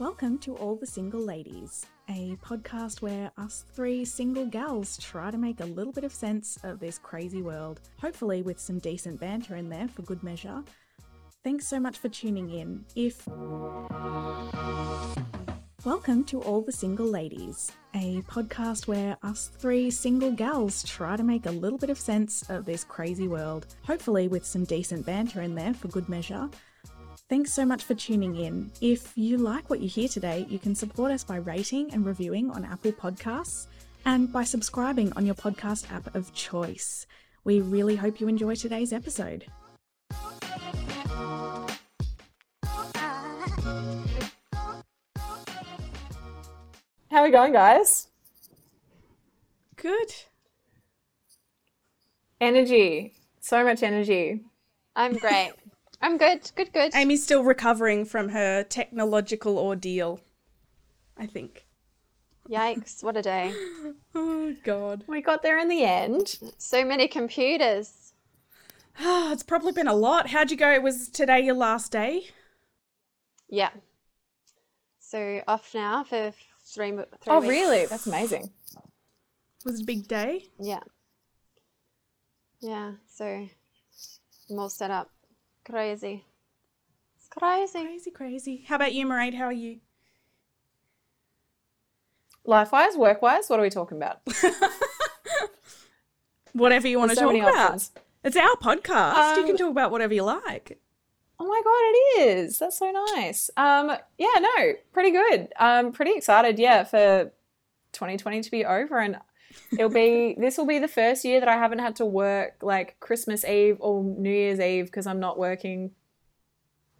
Welcome to All the Single Ladies, a podcast where us three single gals try to make a little bit of sense of this crazy world, hopefully with some decent banter in there for good measure. Thanks so much for tuning in. If Welcome to All the Single Ladies, a podcast where us three single gals try to make a little bit of sense of this crazy world, hopefully with some decent banter in there for good measure. Thanks so much for tuning in. If you like what you hear today, you can support us by rating and reviewing on Apple Podcasts and by subscribing on your podcast app of choice. We really hope you enjoy today's episode. How are we going, guys? Good. Energy. So much energy. I'm great. I'm good. Good, good. Amy's still recovering from her technological ordeal, I think. Yikes, what a day. Oh, God. We got there in the end. So many computers. it's probably been a lot. How'd you go? Was today your last day? Yeah. So off now for three, three Oh, weeks. really? That's amazing. Was it a big day? Yeah. Yeah, so I'm all set up. Crazy. It's crazy. Crazy, crazy. How about you, Mairead? How are you? Life wise, work wise, what are we talking about? Whatever you want There's to so talk about. options. It's our podcast. you Um, can talk about whatever you like. Oh my god, it is. That's so nice. Um, yeah, no, pretty good. I'm pretty excited, yeah, for 2020 to be over and it'll be this will be the first year that I haven't had to work like Christmas Eve or New Year's Eve because I'm not working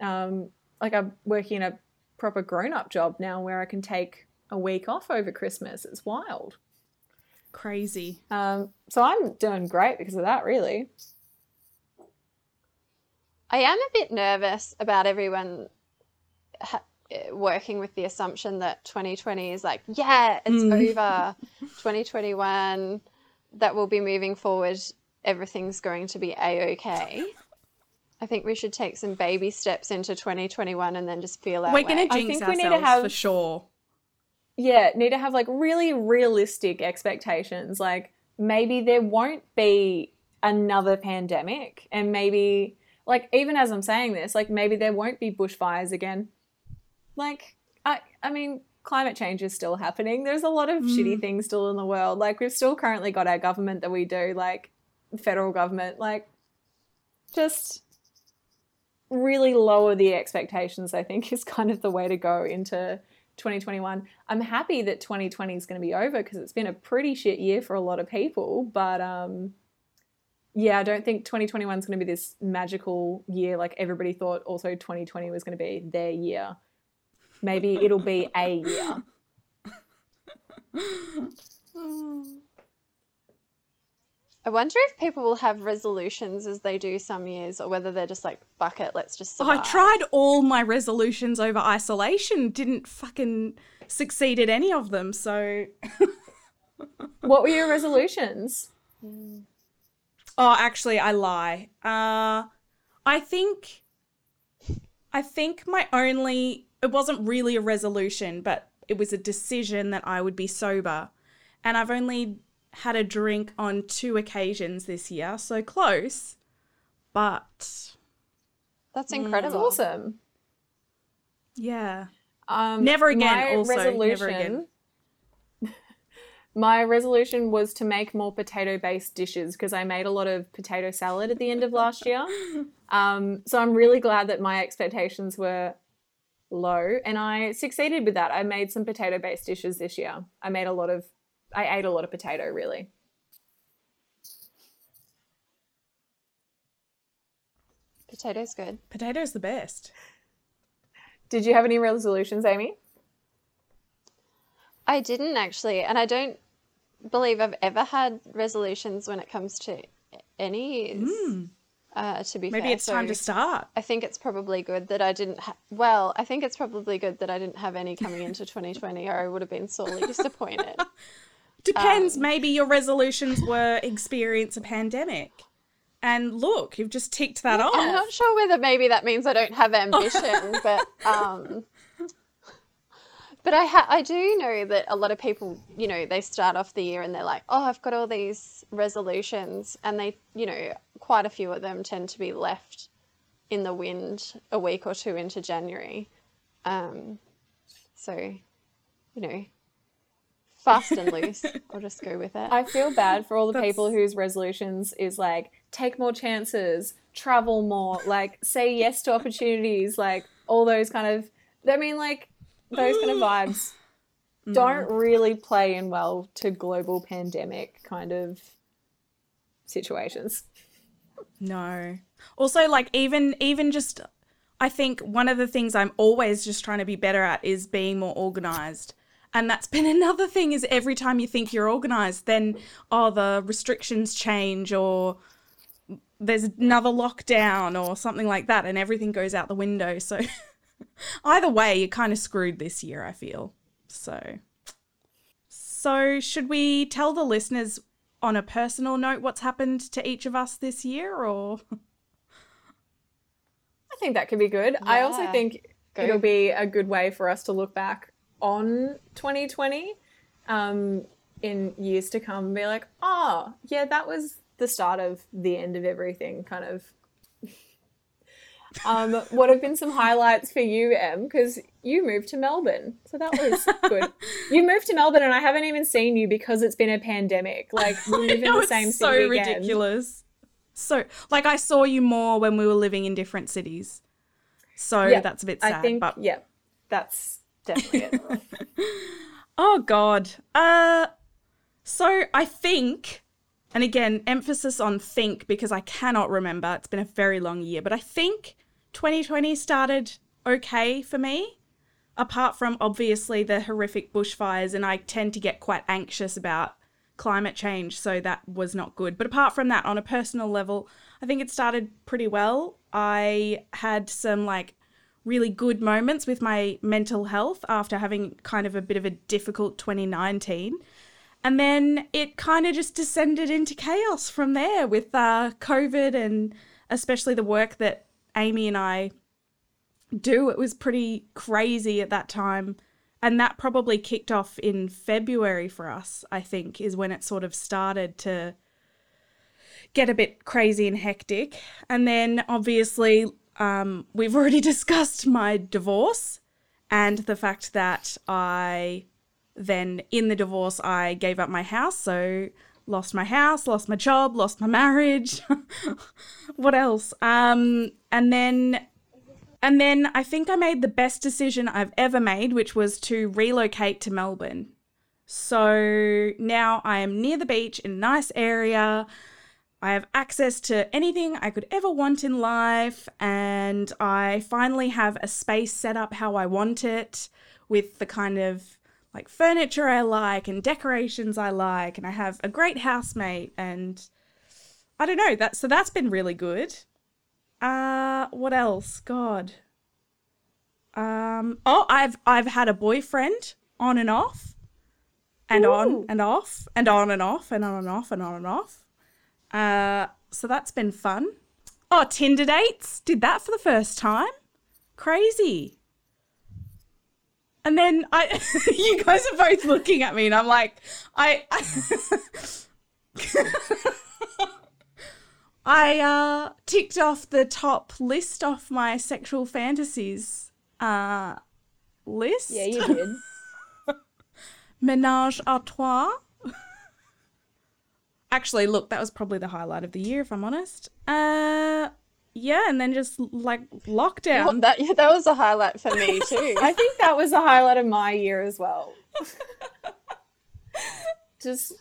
um like I'm working in a proper grown-up job now where I can take a week off over Christmas. It's wild. Crazy. Um, so I'm doing great because of that, really. I am a bit nervous about everyone ha- working with the assumption that 2020 is like, yeah, it's Mm. over. 2021, that we'll be moving forward. Everything's going to be a okay. I think we should take some baby steps into 2021 and then just feel our We're way. going to I jinx think we ourselves need to have- for sure. yeah, need to have like really realistic expectations. Like maybe there won't be another pandemic, and maybe like even as I'm saying this, like maybe there won't be bushfires again. Like I, I mean, climate change is still happening. There's a lot of shitty things still in the world. Like we've still currently got our government that we do, like federal government. Like just really lower the expectations. I think is kind of the way to go into 2021. I'm happy that 2020 is going to be over because it's been a pretty shit year for a lot of people. But um, yeah, I don't think 2021 is going to be this magical year like everybody thought. Also, 2020 was going to be their year. Maybe it'll be a year. I wonder if people will have resolutions as they do some years, or whether they're just like, "Fuck it, let's just." Oh, I tried all my resolutions over isolation, didn't fucking succeed at any of them. So, What were your resolutions? oh, actually, I lie. Uh, I think, I think my only, it wasn't really a resolution, but it was a decision that I would be sober. And I've only had a drink on two occasions this year, so close. But That's That's incredible. awesome. yeah. Um, Never again, my also, never again. My resolution was to make more potato based dishes because I made a lot of potato salad at the end of last year. Um, so I'm really glad that my expectations were low and I succeeded with that. I made some potato based dishes this year. I made a lot of, I ate a lot of potato really. Potatoes good. Potato's the best. Did you have any resolutions, Amy? I didn't actually, and I don't believe I've ever had resolutions when it comes to any. years, Uh, to be. Maybe fair. it's time to start. I think it's probably good that I didn't. Ha- well, I think it's probably good that I didn't have any coming into 2020, or I would have been sorely disappointed. Depends. Um, maybe your resolutions were experience a pandemic. And look, you've just ticked that off. I'm not sure whether maybe that means I don't have ambition, but um, But I ha- I do know that a lot of people, you know, they start off the year and they're like, "Oh, I've got all these resolutions," and they, you know, quite a few of them tend to be left in the wind a week or two into January. Um, so, you know, fast and loose. I'll just go with it. I feel bad for all the That's- people whose resolutions is like take more chances, travel more, like say yes to opportunities, like all those kind of I mean like those kind of mm. vibes mm. don't really play in well to global pandemic kind of situations. No. Also, like even even just, I think one of the things I'm always just trying to be better at is being more organized. And that's been another thing is every time you think you're organized, then oh the restrictions change or there's another lockdown or something like that, and everything goes out the window. So either way, you're kind of screwed this year. I feel so. So should we tell the listeners on a personal note what's happened to each of us this year or I think that could be good. I also think Go. it'll be a good way for us to look back on 2020 um, in years to come and be like, oh, yeah, that was the start of the end of everything, kind of. Um, what have been some highlights for you, Em? Because you moved to Melbourne, so that was good. you moved to Melbourne, and I haven't even seen you because it's been a pandemic. Like we live in the it's same so city again. ridiculous so like i saw you more when we were living in different cities so that's a bit sad I think, but yeah, that's definitely it. oh god uh so i think and again emphasis on think because i cannot remember it's been a very long year but i think 2020 started okay for me apart from obviously the horrific bushfires and i tend to get quite anxious about climate change so that was not good. But apart from that on a personal level i think it started pretty well. I had some like really good moments with my mental health after having kind of a bit of a difficult 2019 and then it kind of just descended into chaos from there with uh, covid and especially the work that amy and i do it was pretty crazy at that time and that probably kicked off in February for us, I think, is when it sort of started to get a bit crazy and hectic. And then obviously, um, we've already discussed my divorce and the fact that I then, in the divorce, I gave up my house. So, lost my house, lost my job, lost my marriage. what else? Um, and then and then I think I made the best decision I've ever made, which was to relocate to Melbourne. So now I am near the beach in a nice area. I have access to anything I could ever want in life, and I finally have a space set up how I want it with the kind of like furniture I like and decorations I like, and I have a great housemate, and I don't know that. So that's been really good. Uh, what else? God. Um. Oh, I've I've had a boyfriend on and off, and on and off, and on and off, and on and off, and on and off. Uh, so that's been fun. Oh, Tinder dates. Did that for the first time. Crazy. And then I, you guys are both looking at me, and I'm like, I. I uh, ticked off the top list off my sexual fantasies uh, list. Yeah, you did. Menage a trois. Actually, look, that was probably the highlight of the year, if I'm honest. Uh, yeah, and then just like lockdown. Well, that yeah, that was a highlight for me too. I think that was the highlight of my year as well. Just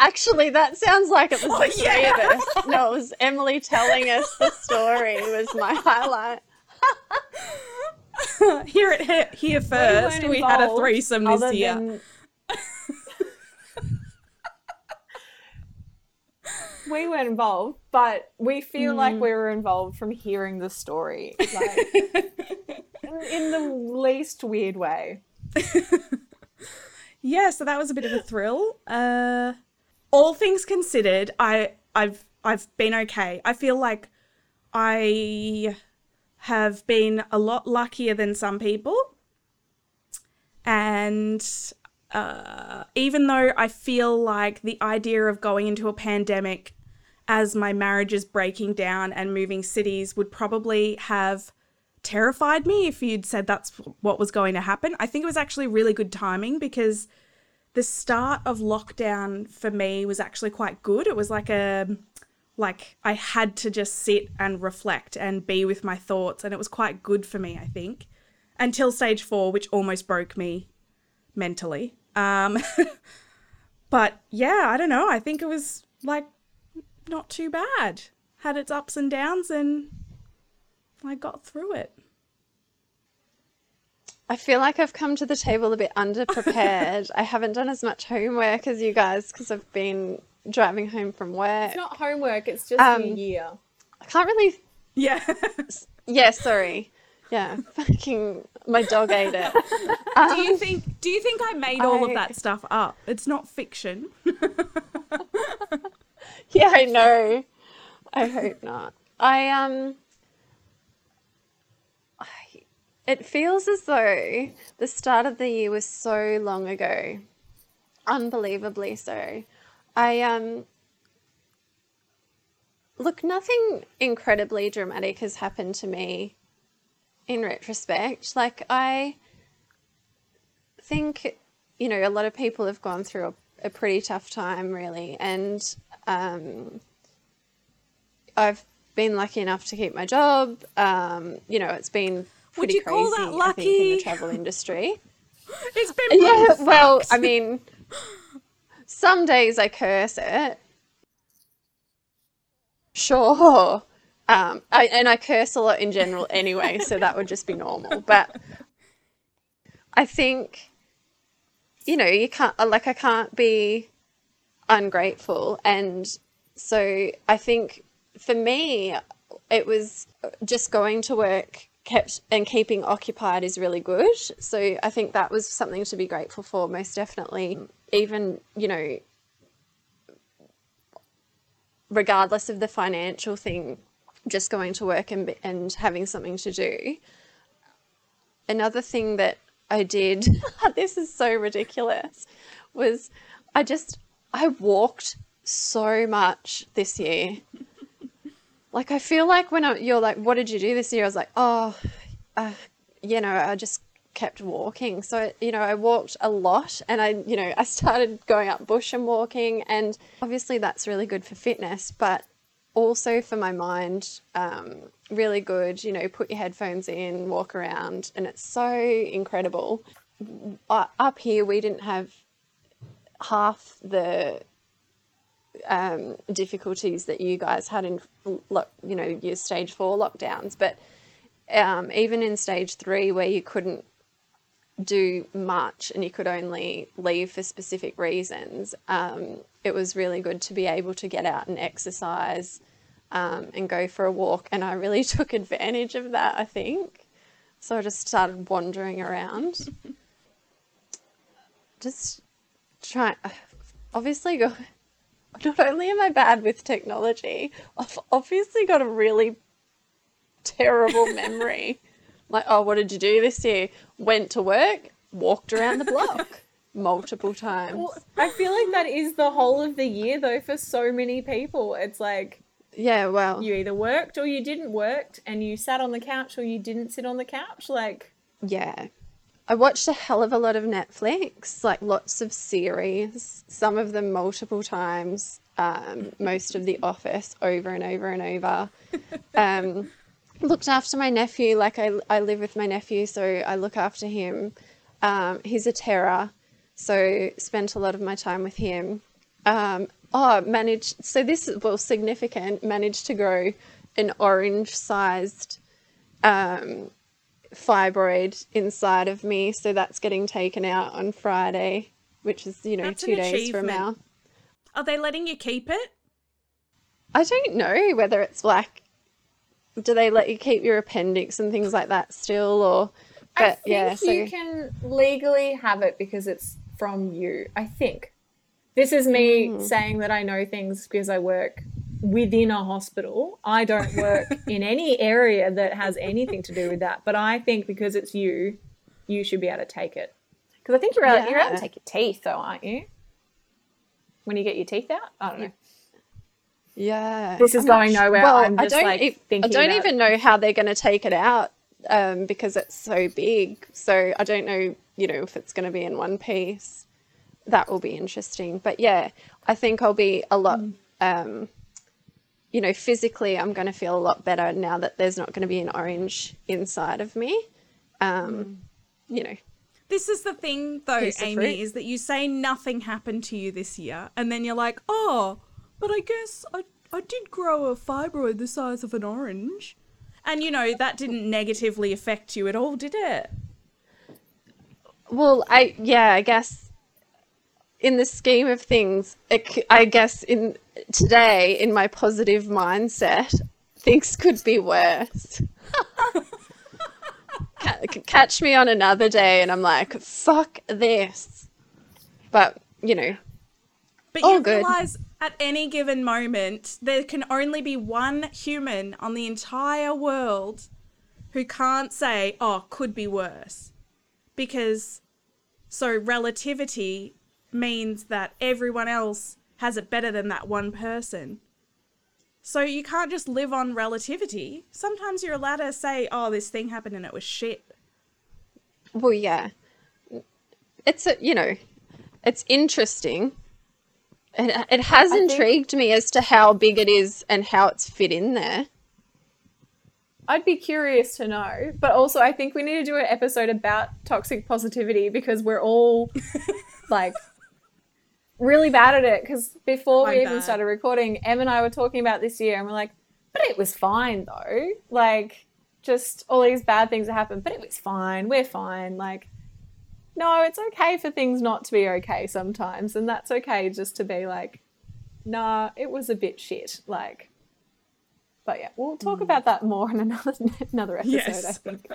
Actually, that sounds like it was Oh, the three of us. No, it was Emily telling us the story was my highlight. here it here, here first. weren't We, had a threesome this year. than- we weren't involved, but we feel Mm. like we were involved from hearing the story, like in, the least weird way. yeah, so that was a bit of a thrill. Uh, all things considered, I I've I've been okay. I feel like I have been a lot luckier than some people. And uh, even though I feel like the idea of going into a pandemic as my marriage is breaking down and moving cities would probably have terrified me if you'd said that's what was going to happen. I think it was actually really good timing because the start of lockdown for me was actually quite good. It was like a like I had to just sit and reflect and be with my thoughts and it was quite good for me, I think. Until stage 4 which almost broke me mentally. Um but yeah, I don't know. I think it was like not too bad. Had its ups and downs and I got through it. I feel like I've come to the table a bit underprepared. I haven't done as much homework as you guys because I've been driving home from work. It's not homework, it's just Um, New Year. I can't really. Yeah. Yeah, sorry. Yeah, fucking. My dog ate it. do you think do you think I made all of that stuff up? It's not fiction. Yeah, I know. I hope not. I um I, it feels as though the start of the year was so long ago. Unbelievably so. I um look nothing incredibly dramatic has happened to me in retrospect. Like I think you know a lot of people have gone through a, a pretty tough time really and um, I've been lucky enough to keep my job. Um, you know, it's been pretty you call crazy. that I think in the travel industry. It's been yeah, well, I mean, some days I curse it. Sure. Um, I, and I curse a lot in general anyway, so that would just be normal. But I think, you know, you can't, like, I can't be ungrateful. And so I think for me, it was just going to work kept and keeping occupied is really good. So I think that was something to be grateful for, most definitely. Even, you know, regardless of the financial thing, just going to work and, and having something to do. Another thing that I did, this is so ridiculous, was I just, I walked so much this year. Like, I feel like when I, you're like, what did you do this year? I was like, oh, uh, you know, I just kept walking. So, you know, I walked a lot and I, you know, I started going up bush and walking. And obviously that's really good for fitness, but also for my mind, um, really good. You know, put your headphones in, walk around, and it's so incredible. Uh, up here, we didn't have half the um, difficulties that you guys had in, lo- you know, your stage four lockdowns, but um, even in stage three, where you couldn't do much and you could only leave for specific reasons, um, it was really good to be able to get out and exercise um, and go for a walk. And I really took advantage of that, I think. So I just started wandering around. just trying, Obviously, got. Not only am I bad with technology, I've obviously got a really terrible memory. like, oh, what did you do this year? Went to work, walked around the block multiple times. Well, I feel like that is the whole of the year though for so many people. It's like yeah, well, you either worked or you didn't work and you sat on the couch or you didn't sit on the couch. Like yeah. I watched a hell of a lot of Netflix, like lots of series, some of them multiple times, um, most of The Office over and over and over. Um, looked after my nephew, like I, I live with my nephew, so I look after him. Um, he's a terror, so spent a lot of my time with him. Um, oh, managed, so this is, well, significant, managed to grow an orange sized um, fibroid inside of me. So that's getting taken out on Friday, which is, you know, That's two days from now. Are they letting you keep it? I don't know whether it's like, do they let you keep your appendix and things like that still, or, but I think yeah, so you can legally have it because it's from you. I think. This is me Mm. saying that I know things because I work within a hospital. I don't work in any area that has anything to do with that. But I think because it's you, you should be able to take it. Because I think you're out, you're out to take your teeth, though, aren't you? When you get your teeth out, I don't know. Yeah. This is I'm going su- nowhere. Well, I'm I don't like, e- I thinking don't about- even know how they're going to take it out um, because it's so big. So I don't know, you know, if it's going to be in one piece. That will be interesting. But yeah, I think I'll be a lot, Mm. um, you know, physically, I'm going to feel a lot better now that there's not going to be an orange inside of me. Um, Mm. You know, This is the thing, though, Piece Amy, is that you say nothing happened to you this year, and then you're like, oh, but I guess I, I did grow a fibroid the size of an orange. And, you know, that didn't negatively affect you at all, did it? Well, I yeah, I guess in the scheme of things, it, I guess in today in my positive mindset, things could be worse. Catch me on another day, and I'm like, fuck this. But you know, But you good. realize at any given moment, there can only be one human on the entire world who can't say, oh, could be worse. Because, so relativity means that everyone else has it better than that one person. So you can't just live on relativity. Sometimes you're allowed to say, oh, this thing happened and it was shit. well, yeah, it's a, you know, it's interesting. It, it has I think- intrigued me as to how big it is and how it's fit in there. I'd be curious to know, but also I think we need to do an episode about toxic positivity because we're all like really bad at it. Because before we I'm even started recording, Em and I were talking about this year, and we're like, "But it was fine though. Like, just all these bad things that happened, but it was fine. We're fine. Like, no, it's okay for things not to be okay sometimes, and that's okay just to be like, nah, it was a bit shit. Like." But yeah, we'll talk about that more in another another episode. I think.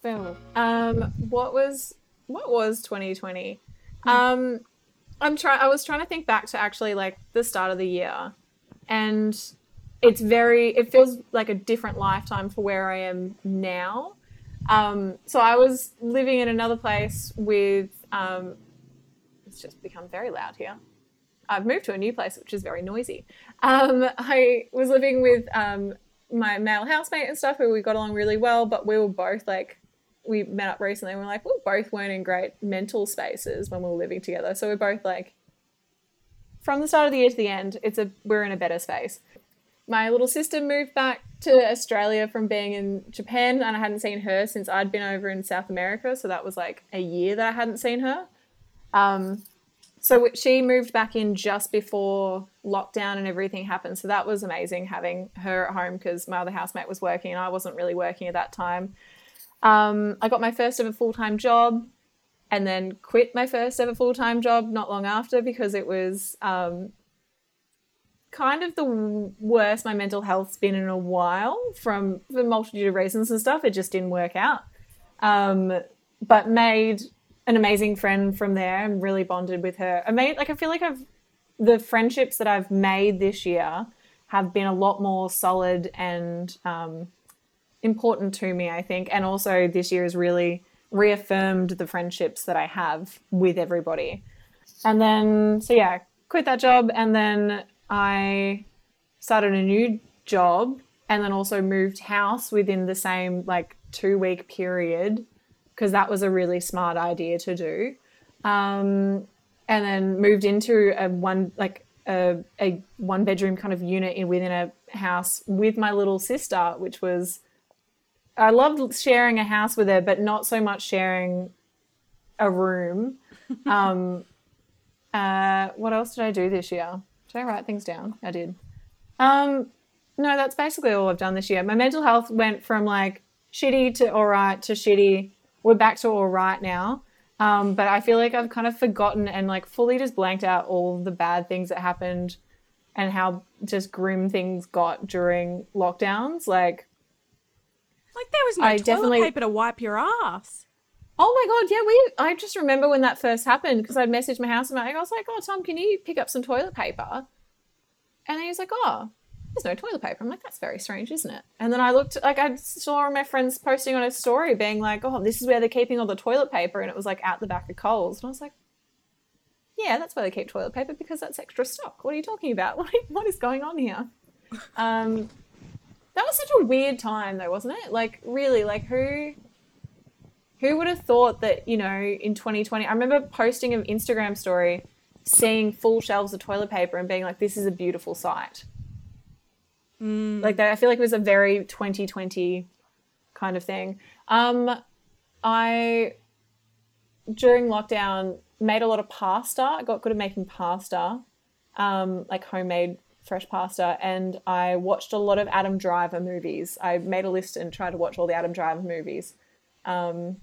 Phil, um, what was what was 2020? Um, I'm trying. I was trying to think back to actually like the start of the year, and it's very. It feels like a different lifetime for where I am now. Um, so I was living in another place with. Um, it's just become very loud here. I've moved to a new place, which is very noisy. Um, I was living with um, my male housemate and stuff, who we got along really well, but we were both like, we met up recently and we're like, we both weren't in great mental spaces when we were living together. So we're both like, from the start of the year to the end, it's a we're in a better space. My little sister moved back to Australia from being in Japan, and I hadn't seen her since I'd been over in South America. So that was like a year that I hadn't seen her. Um, so she moved back in just before lockdown and everything happened. So that was amazing having her at home because my other housemate was working and I wasn't really working at that time. Um, I got my first ever full time job and then quit my first ever full time job not long after because it was um, kind of the worst my mental health's been in a while from a multitude of reasons and stuff. It just didn't work out. Um, but made an amazing friend from there and really bonded with her. I made like I feel like I've the friendships that I've made this year have been a lot more solid and um, important to me, I think. And also this year has really reaffirmed the friendships that I have with everybody. And then so yeah, quit that job and then I started a new job and then also moved house within the same like two week period because that was a really smart idea to do. Um, and then moved into a one like a, a one bedroom kind of unit in within a house with my little sister, which was I loved sharing a house with her, but not so much sharing a room. um, uh, what else did I do this year? Did I write things down? I did. Um, no, that's basically all I've done this year. My mental health went from like shitty to all right to shitty. We're back to all right now. Um, but I feel like I've kind of forgotten and like fully just blanked out all the bad things that happened and how just grim things got during lockdowns. Like, Like there was no I toilet definitely- paper to wipe your ass. oh my god, yeah, we. I just remember when that first happened because I'd messaged my housemate. I was like, "Oh, Tom, can you pick up some toilet paper?" And then he was like, oh, there's no toilet paper. I'm like, that's very strange, isn't it? And then I looked, like, I saw my friends posting on a story being like, oh, this is where they're keeping all the toilet paper. And it was like out the back of Coles. And I was like, yeah, that's where they keep toilet paper because that's extra stock. What are you talking about? What, what is going on here? Um, that was such a weird time, though, wasn't it? Like, really, like, who. Who would have thought that, you know, in 2020, I remember posting an Instagram story seeing full shelves of toilet paper and being like, this is a beautiful sight. Mm. Like that, I feel like it was a very 2020 kind of thing. Um, I during lockdown made a lot of pasta. I got good at making pasta, um, like homemade fresh pasta, and I watched a lot of Adam Driver movies. I made a list and tried to watch all the Adam Driver movies. Um,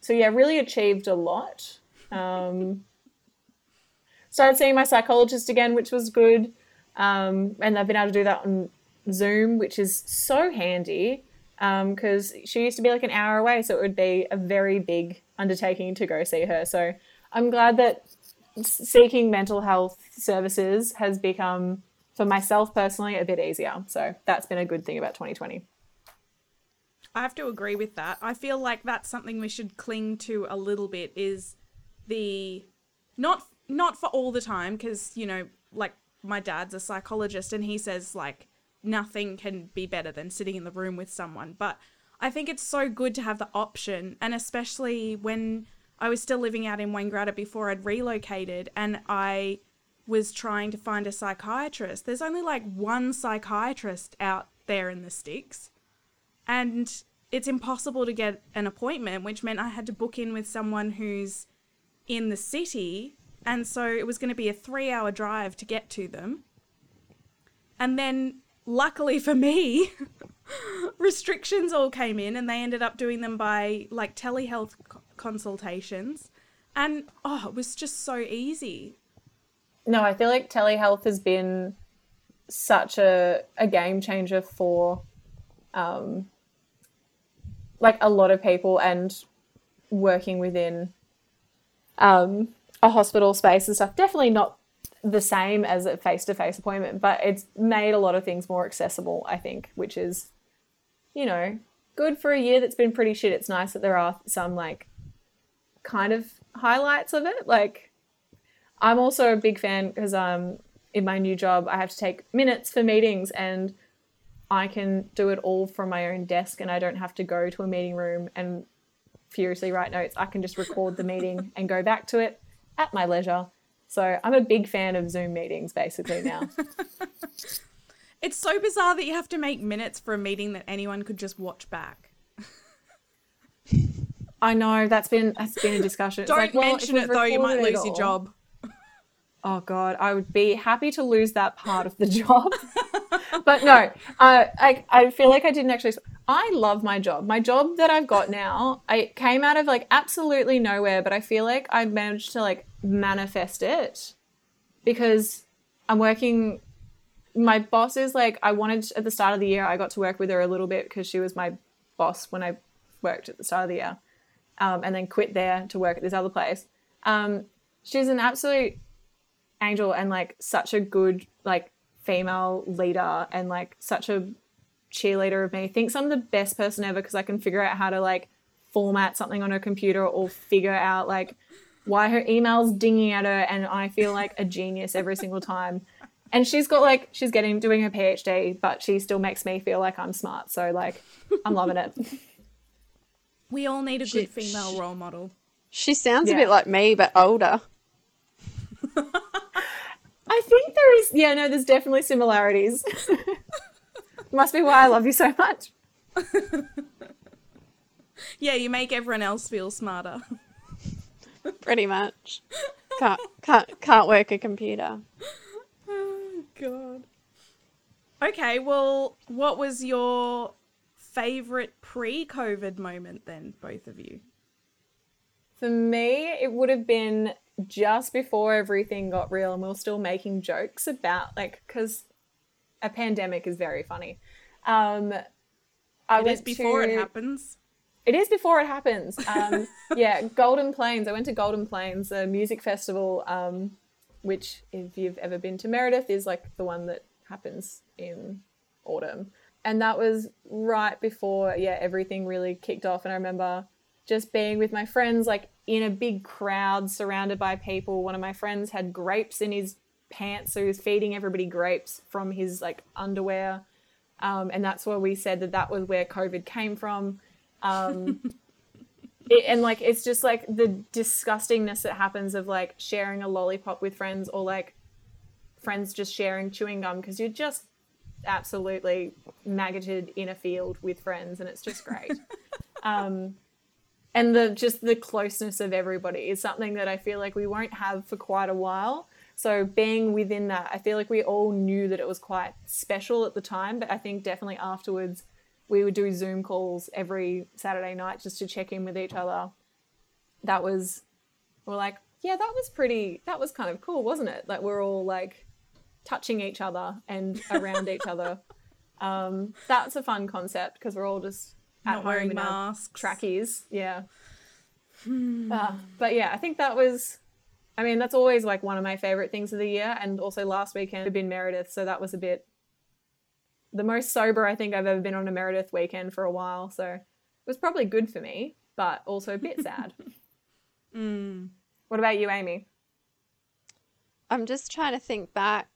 so yeah, really achieved a lot. Um, started seeing my psychologist again, which was good. Um, and I've been able to do that on Zoom, which is so handy because um, she used to be like an hour away, so it would be a very big undertaking to go see her. So I'm glad that seeking mental health services has become, for myself personally, a bit easier. So that's been a good thing about 2020. I have to agree with that. I feel like that's something we should cling to a little bit is the not not for all the time because you know like my dad's a psychologist and he says like nothing can be better than sitting in the room with someone but I think it's so good to have the option and especially when I was still living out in Wangaratta before I'd relocated and I was trying to find a psychiatrist. There's only like one psychiatrist out there in the sticks and it's impossible to get an appointment, which meant I had to book in with someone who's in the city. And so it was going to be a three hour drive to get to them. And then, luckily for me, restrictions all came in and they ended up doing them by like telehealth consultations. And oh, it was just so easy. No, I feel like telehealth has been such a, a game changer for um, like a lot of people and working within um, a hospital space and stuff. Definitely not the same as a face to face appointment, but it's made a lot of things more accessible, I think, which is, you know, good for a year that's been pretty shit. It's nice that there are some like kind of highlights of it. Like, I'm also a big fan because um, in my new job, I have to take minutes for meetings and I can do it all from my own desk and I don't have to go to a meeting room and furiously write notes. I can just record the meeting and go back to it at my leisure. So I'm a big fan of Zoom meetings basically now. it's so bizarre that you have to make minutes for a meeting that anyone could just watch back. I know that's been that's been a discussion. Don't like, well, mention it though; you might lose your job. Oh God, I would be happy to lose that part of the job. but no, uh, I I feel like I didn't actually. I love my job. My job that I've got now, I came out of like absolutely nowhere, but I feel like I managed to like manifest it because I'm working. My boss is like I wanted at the start of the year. I got to work with her a little bit because she was my boss when I worked at the start of the year, um, and then quit there to work at this other place. Um, she's an absolute angel and like such a good like female leader and like such a cheerleader of me. Thinks I'm the best person ever because I can figure out how to like format something on her computer or figure out like why her email's dinging at her and I feel like a genius every single time. And she's got like she's getting doing her PhD, but she still makes me feel like I'm smart. So like I'm loving it. We all need a good female role model. She sounds yeah. a bit like me, but older. I think there is, yeah, no, there's definitely similarities. Must be why I love you so much. yeah, you make everyone else feel smarter. Pretty much. Can't can't can't work a computer. Oh god. Okay, well, what was your favorite pre-COVID moment then, both of you? For me, it would have been just before everything got real and we are still making jokes about like because a pandemic is very funny. Um, I it is before to, it happens. It is before it happens. Um, yeah, Golden Plains. I went to Golden Plains, a music festival um, which if you've ever been to Meredith is like the one that happens in autumn. And that was right before yeah, everything really kicked off and I remember just being with my friends like in a big crowd surrounded by people. One of my friends had grapes in his pants, so he was feeding everybody grapes from his like underwear. Um, and that's where we said that that was where COVID came from. Um, it, and like it's just like the disgustingness that happens of like sharing a lollipop with friends or like friends just sharing chewing gum because you're just absolutely maggoted in a field with friends and it's just great. um, and the just the closeness of everybody is something that I feel like we won't have for quite a while. So being within that, I feel like we all knew that it was quite special at the time, but I think definitely afterwards we would do Zoom calls every Saturday night just to check in with each other. That was we're like, yeah, that was pretty that was kind of cool, wasn't it? Like we're all like touching each other and around each other. Um, that's a fun concept because we're all just Not wearing masks. trackies. Yeah. Uh, but yeah, I think that was. I mean, that's always like one of my favorite things of the year. And also last weekend had been Meredith, so that was a bit the most sober I think I've ever been on a Meredith weekend for a while. So it was probably good for me, but also a bit sad. Mm. What about you, Amy? I'm just trying to think back.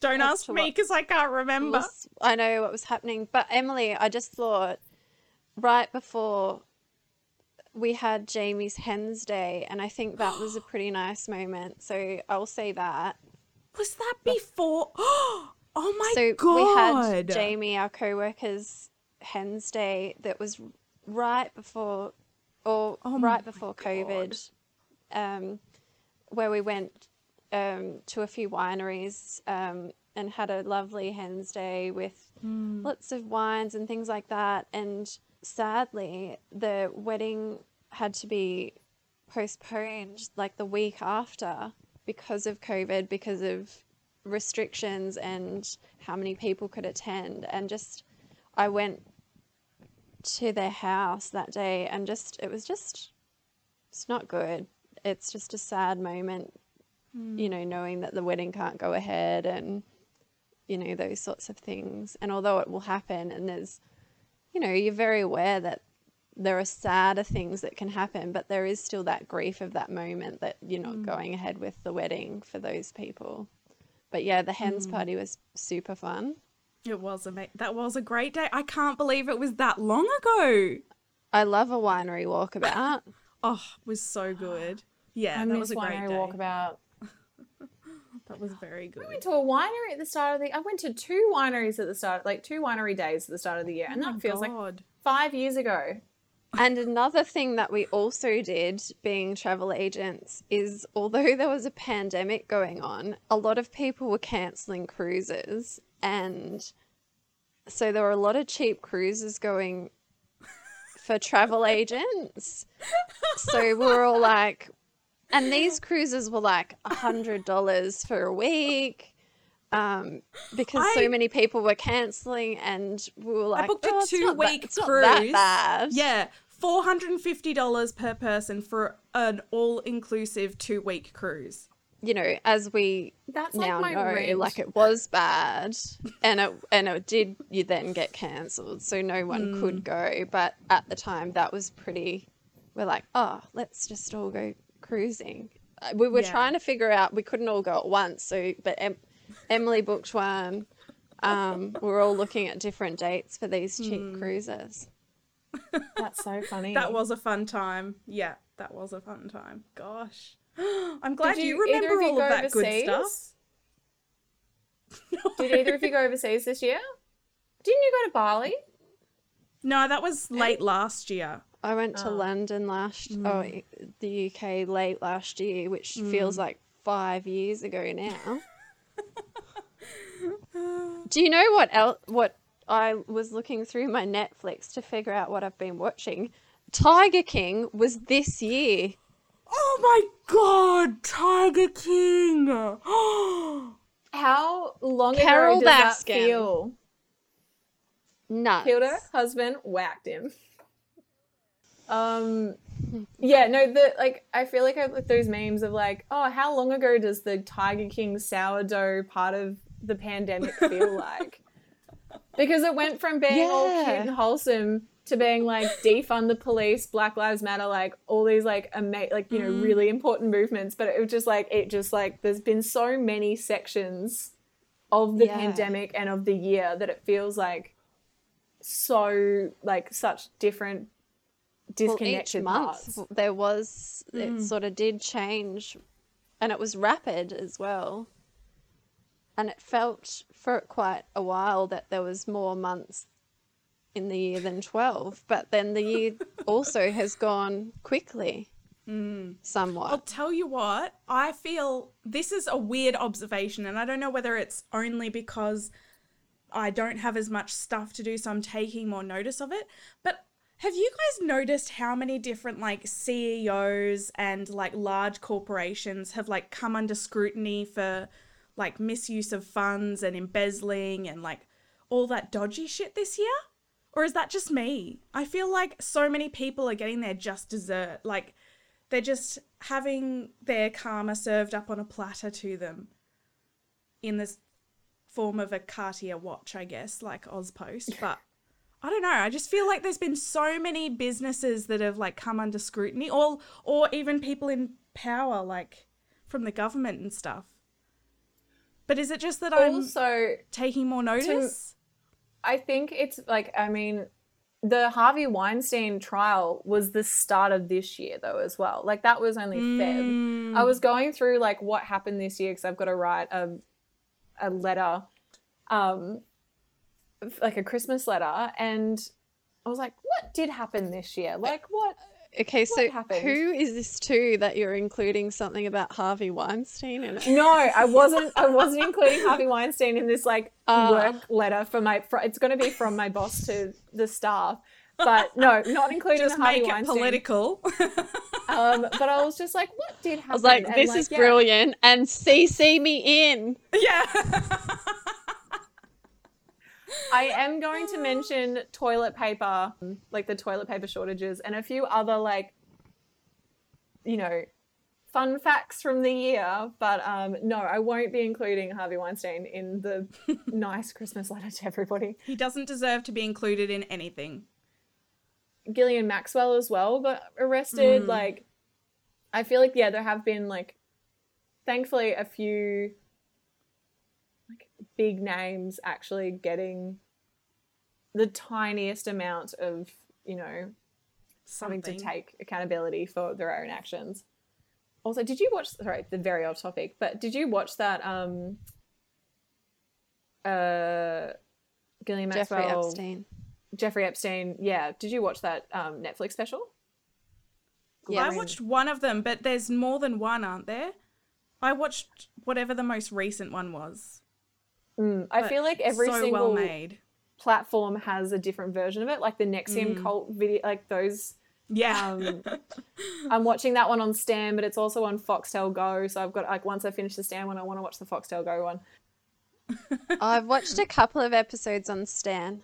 Don't ask to me because I can't remember. was- I know what was happening, but Emily, I just thought right before we had Jamie's Hens Day, and I think that was a pretty nice moment. So I'll say that. Was that before? Oh my so god! we had Jamie, our co-worker's Hens Day, that was right before, or Oh right before COVID, um, where we went um, to a few wineries um, and had a lovely Hens Day with Hmm. lots of wines and things like that. And sadly, the wedding had to be postponed like the week after because of COVID, because of restrictions and how many people could attend. And just, I went to their house that day and just, it was just, it's not good. It's just a sad moment, hmm. you know, knowing that the wedding can't go ahead and, you know, those sorts of things. And although it will happen and there's, you know, you're very aware that there are sadder things that can happen, but there is still that grief of that moment that you're not mm. going ahead with the wedding for those people. But yeah, the hens mm. party was super fun. It was a that was a great day. I can't believe it was that long ago. I love a winery walkabout. Oh, it was so good. Yeah, I that miss was a great winery day. walkabout. That was very good. I went to a winery at the start of the. I went to two wineries at the start, like two winery days at the start of the year, oh and Oh that feels like five years ago. And another thing that we also did, being travel agents, is although there was a pandemic going on, a lot of people were cancelling cruises. And so there were a lot of cheap cruises going for travel agents. So we were all like, and these cruises were like a $100 for a week. Um, because I- so many people were cancelling, and we were like, I booked "Oh, a two week not cruise. that bad. Yeah, four hundred and fifty dollars per person for an all inclusive two week cruise. you know, as we That's like now my know, rent. like it was bad, and it and it did you then get cancelled, so no one Hmm. could go. But at the time, that was pretty. We're like, oh, let's just all go cruising. Uh, We were Yeah. trying to figure out we couldn't all go at once, so but em- Emily booked one. Um, we we're all looking at different dates for these cheap Hmm. cruises. That's so funny. That was a fun time. Yeah, that was a fun time. Gosh. I'm glad you, you- either remember of you all of go that good overseas? stuff. Did either of you go overseas this year? Didn't you go to Bali? No, that was late last year. I went to Oh. London last, Hmm. oh, the UK late last year, which feels like five years ago now. Do you know what else? What I was looking through my Netflix to figure out what I've been watching. Tiger King was this year. Oh my god, Tiger King! How long Carole ago does that Baskin. feel? Nuts. Killed her husband, whacked him. Um, yeah, no, the like I feel like I those memes of like, oh, how long ago does the Tiger King sourdough part of the pandemic feel like? Because it went from being all cute and wholesome to being like defund the police, Black Lives Matter, like all these like ama- like you know really important movements. But it was just like it just like there's been so many sections of the Yeah. pandemic and of the year that it feels like so like such different disconnected each month parts. there was it sort of did change, and it was rapid as well. And it felt for quite a while that there was more months in the year than twelve, but then the year also has gone quickly, mm. somewhat. I'll tell you what, I feel this is a weird observation, and I don't know whether it's only because I don't have as much stuff to do, so I'm taking more notice of it. But have you guys noticed how many different like CEOs and like large corporations have like come under scrutiny for like misuse of funds and embezzling and like all that dodgy shit this year? Or is that just me? I feel like so many people are getting their just dessert. Like they're just having their karma served up on a platter to them in this form of a Cartier watch, I guess, like Aus Post. But I don't know. I just feel like there's been so many businesses that have like come under scrutiny, or or even people in power, like from the government and stuff. But is it just that I'm also taking more notice? I think it's like I mean the Harvey Weinstein trial was the start of this year though as well. Like that was only Feb. Mm. I was going through like what happened this year because I've got to write a a letter um like a Christmas letter and I was like what did happen this year? Like what okay, so happened? who is this to that you're including something about Harvey Weinstein in it? No, I wasn't. I wasn't including Harvey Weinstein in this like Ah. work letter for my. fr it's going to be from my boss to the staff, but no, not including just Harvey make it Weinstein. political. Um, but I was just like, what did happen? I was like, And, this is yeah, brilliant, and CC me in. yeah. I am going to mention toilet paper, like the toilet paper shortages, and a few other like, you know, fun facts from the year. But um, no, I won't be including Harvey Weinstein in the nice Christmas letter to everybody. he doesn't deserve to be included in anything. Ghislaine Maxwell as well got arrested. Like, I feel like yeah, there have been like, thankfully, a few big names actually getting the tiniest amount of you know having Something. to take accountability for their own actions. Also, did you watch? Sorry, the very odd topic, but did you watch that? Um, uh, Ghislaine Maxwell, Jeffrey Epstein. Jeffrey Epstein. Yeah, did you watch that um, Netflix special? Yeah. I watched one of them, but there's more than one, aren't there? I watched whatever the most recent one was. Mm, I feel like every so single well made. platform has a different version of it. Like the NXIVM Mm. cult video, like those. Yeah. Um, I'm watching that one on Stan, but it's also on Foxtel Go. So I've got like once I finish the Stan one, I want to watch the Foxtel Go one. I've watched a couple of episodes on Stan.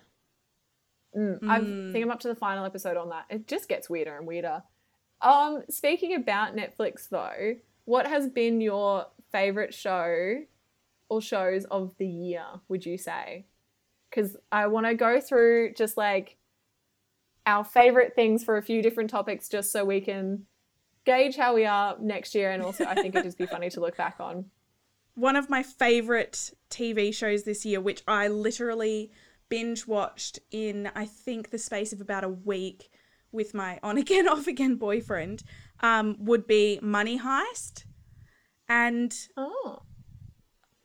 Mm, I think I'm up to the final episode on that. It just gets weirder and weirder. Um, speaking about Netflix though, what has been your favorite show or shows of the year? Would you say? Because I want to go through just like our favorite things for a few different topics, just so we can gauge how we are next year, and also I think it'd just be funny to look back on. one of my favorite TV shows this year, which I literally binge watched in, I think, the space of about a week with my on again, off again boyfriend, um, would be Money Heist. And Oh,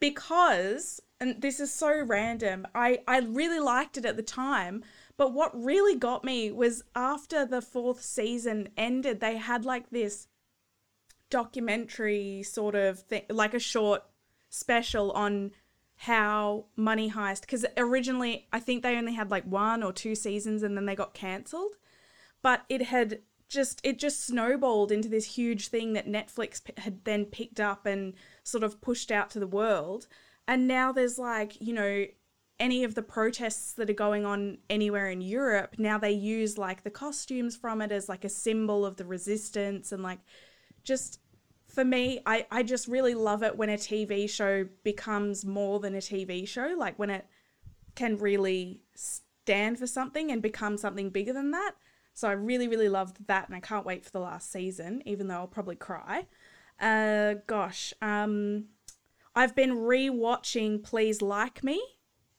because, and this is so random, I, I really liked it at the time. But what really got me was after the fourth season ended, they had like this documentary sort of thing, like a short special on how Money Heist, because originally I think they only had like one or two seasons and then they got cancelled. But it had just, it just snowballed into this huge thing that Netflix had then picked up and sort of pushed out to the world. And now there's like, you know, any of the protests that are going on anywhere in Europe, now they use like the costumes from it as like a symbol of the resistance and like just for me, I, I just really love it when a TV show becomes more than a TV show, like when it can really stand for something and become something bigger than that. So I really, really loved that, and I can't wait for the last season, even though I'll probably cry. Uh, gosh, um, I've been rewatching Please Like Me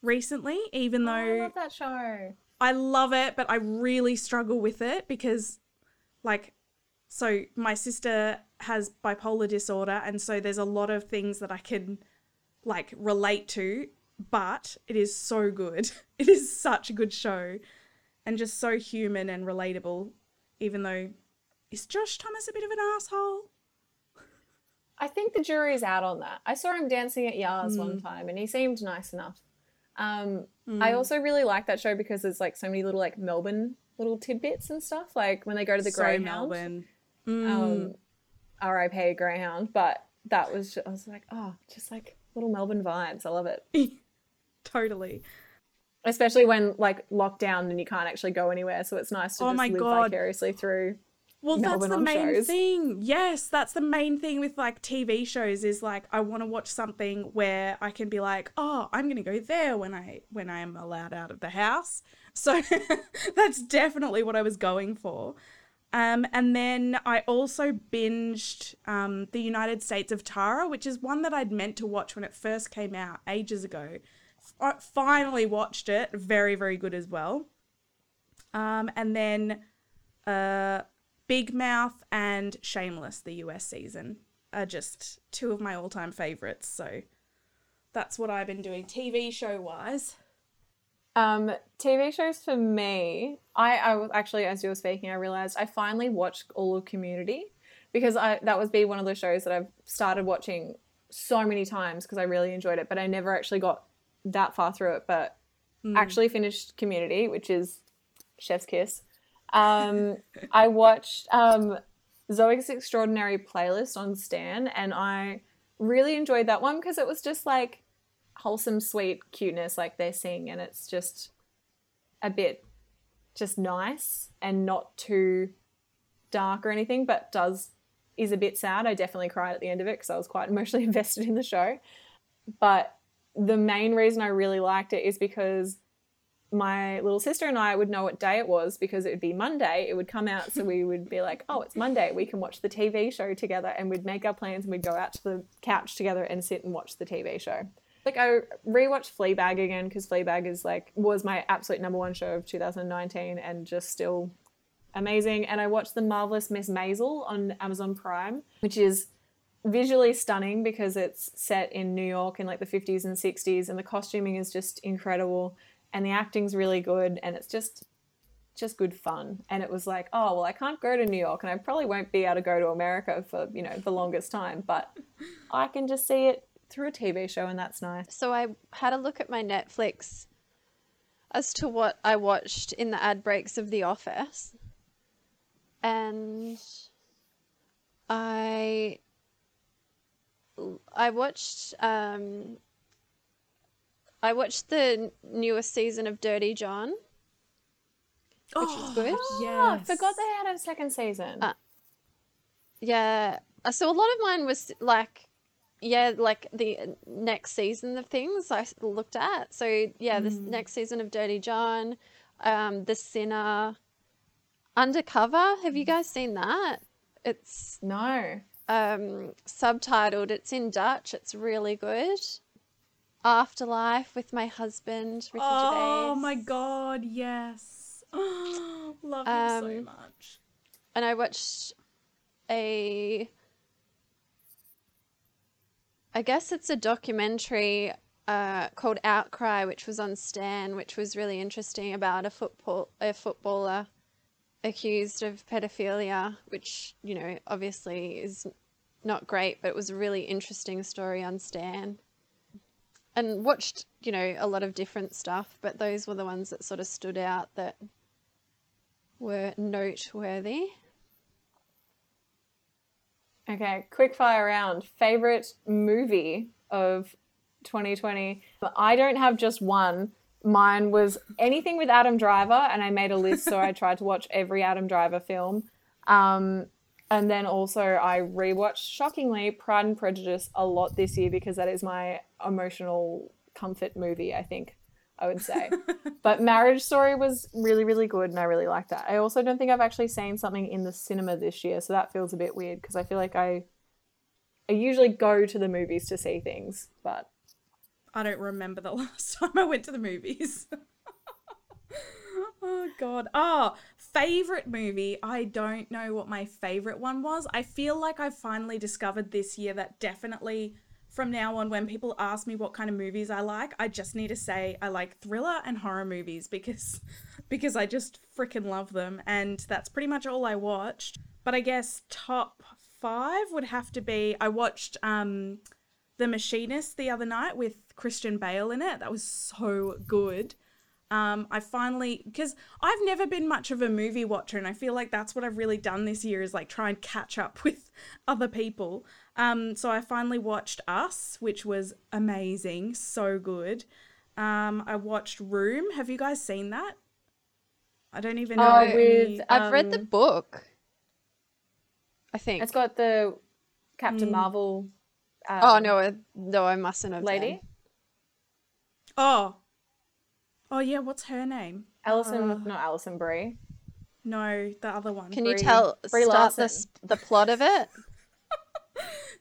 recently, even though Oh, I love that show. I love it, but I really struggle with it because, like, so my sister has bipolar disorder, and so there's a lot of things that I can, like, relate to, but it is so good. It is such a good show and just so human and relatable, even though. Is Josh Thomas a bit of an asshole? I think the jury's out on that. I saw him dancing at Yars one Mm. time, and he seemed nice enough. Um, Mm. I also really like that show because there's like so many little like Melbourne little tidbits and stuff. Like when they go to the So Greyhound, Melbourne. Mm. um, R.I.P. Greyhound. But that was just, I was like, oh, just like little Melbourne vibes. I love it, totally. especially when like lockdown and you can't actually go anywhere. So it's nice to Oh just live God. vicariously through. Well, Melbourne that's the main shows. thing. Yes, that's the main thing with like TV shows is like I want to watch something where I can be like, "Oh, I'm going to go there when I when I am allowed out of the house." So that's definitely what I was going for. Um, and then I also binged um, The United States of Tara, which is one that I'd meant to watch when it first came out ages ago. F- finally watched it. Very, very good as well. Um, and then uh, Big Mouth and Shameless, the US season, are just two of my all time favorites. So that's what I've been doing TV show wise. Um, TV shows for me, I, I was actually, as you were speaking, I realized I finally watched all of Community because I that was be one of the shows that I've started watching so many times because I really enjoyed it, but I never actually got that far through it. But actually finished Community, which is Chef's Kiss. Um, I watched um, Zoe's Extraordinary Playlist on Stan, and I really enjoyed that one because it was just like wholesome, sweet cuteness like they sing, and it's just a bit just nice and not too dark or anything, but does is a bit sad. I definitely cried at the end of it because I was quite emotionally invested in the show. But the main reason I really liked it is because my little sister and I would know what day it was because it would be Monday. It would come out, so we would be like, "Oh, it's Monday. We can watch the TV show together." And we'd make our plans, and we'd go out to the couch together and sit and watch the TV show. Like I rewatched Fleabag again because Fleabag is like was my absolute number one show of 2019 and just still amazing. And I watched The Marvelous Miss Maisel on Amazon Prime, which is visually stunning because it's set in New York in like the 50s and 60s, and the costuming is just incredible, and the acting's really good, and it's just just good fun. And it was like, oh well, I can't go to New York, and I probably won't be able to go to America for you know the longest time, but I can just see it through a TV show, and that's nice. So I had a look at my Netflix as to what I watched in the ad breaks of The Office. And I I watched um I watched the newest season of Dirty John, which was good. Oh, I forgot they had a second season. Uh, Yeah. uh, So a lot of mine was like, yeah, like the next season of things I looked at. So yeah, this next season of Dirty John, um, The Sinner, Undercover. Have you guys seen that? It's no. um, subtitled. It's in Dutch. It's really good. Afterlife with my husband, Ricky Oh Gervais. my god, yes. Love him so Um, much. and I watched a I guess it's a documentary uh, called Outcry, which was on Stan, which was really interesting about a football a footballer accused of pedophilia, which you know obviously is not great, but it was a really interesting story on Stan. And watched you know a lot of different stuff, but those were the ones that sort of stood out that were noteworthy. Okay, quick fire round. Favorite movie of 2020. I don't have just one. Mine was anything with Adam Driver, and I made a list, so I tried to watch every Adam Driver film. Um, and then also I rewatched, shockingly, Pride and Prejudice a lot this year because that is my emotional comfort movie, I think I would say. but Marriage Story was really, really good and I really liked that. I also don't think I've actually seen something in the cinema this year, so that feels a bit weird because I feel like I I usually go to the movies to see things, but I don't remember the last time I went to the movies. oh god. Oh, favorite movie. I don't know what my favorite one was. I feel like I finally discovered this year that definitely from now on when people ask me what kind of movies I like, I just need to say I like thriller and horror movies because because I just freaking love them and that's pretty much all I watched. But I guess top 5 would have to be I watched um The Machinist the other night with Christian Bale in it. That was so good. Um, I finally because I've never been much of a movie watcher, and I feel like that's what I've really done this year is like try and catch up with other people. Um, so I finally watched Us, which was amazing, so good. Um, I watched Room. Have you guys seen that? I don't even know. Oh, any- with I've read the um, book. I think. It's got the Captain Mm. Marvel. Um, oh no, I- no, I mustn't have. lady then. oh, oh yeah. What's her name? Alison, Uh, not Alison Brie. No, the other one. Can you tell Brie start the the plot of it?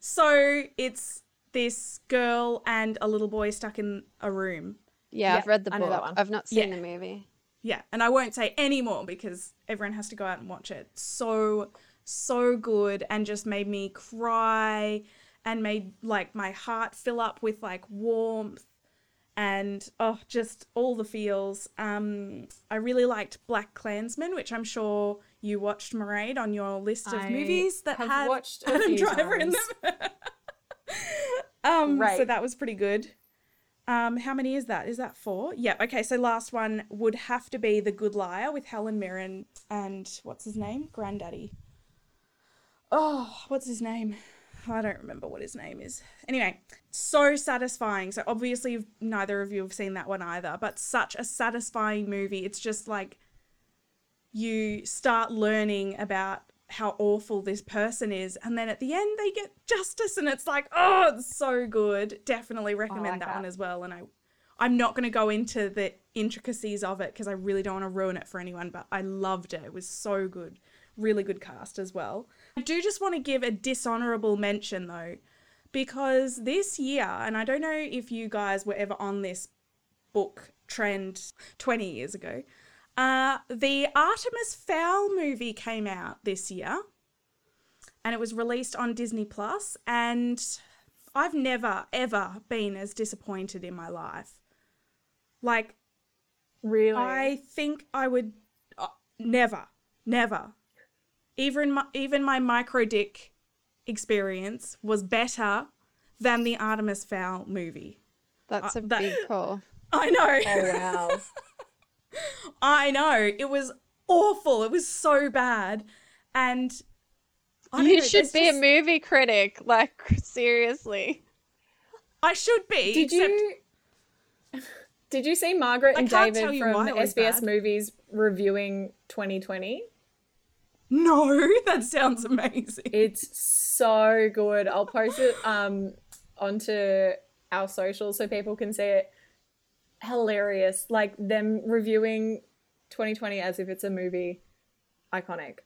So it's this girl and a little boy stuck in a room. Yeah, I've read the I book. that one. I've not seen Yeah. the movie. Yeah, and I won't say any more because everyone has to go out and watch it. So, so good and just made me cry and made like my heart fill up with like warmth and oh, just all the feels. Um, I really liked Black Klansman, which I'm sure you watched, Mairead, on your list of I movies that had watched Adam Driver in them. um, so that was pretty good. Um, how many is that? Is that four? Yeah. Okay. So last one would have to be The Good Liar with Helen Mirren and what's his name? Granddaddy. Oh, what's his name? I don't remember what his name is. Anyway, so satisfying. So obviously, neither of you have seen that one either, but such a satisfying movie. It's just like you start learning about how awful this person is, and then at the end they get justice, and it's like, oh, it's so good. Definitely recommend like that, that. one as well. And I, I'm not going to go into the intricacies of it because I really don't want to ruin it for anyone. But I loved it. It was so good. Really good cast as well. I do just want to give a dishonorable mention though, because this year, and I don't know if you guys were ever on this book trend 20 years ago. Uh, the Artemis Fowl movie came out this year and it was released on Disney Plus and I've never ever been as disappointed in my life. Like Really? I think I would uh, never, never. Even my, even my micro dick experience was better than the Artemis Fowl movie. That's Uh, a that- big call. I know. oh wow. I know. It was awful. It was so bad. And I You know, should be just- a movie critic. Like seriously. I should be. Did except you? Did you see Margaret and David from why it was SBS bad. Movies reviewing 2020? No, that sounds amazing. It's so good. I'll post it um onto our socials so people can see it. Hilarious. Like them reviewing 2020 as if it's a movie. Iconic.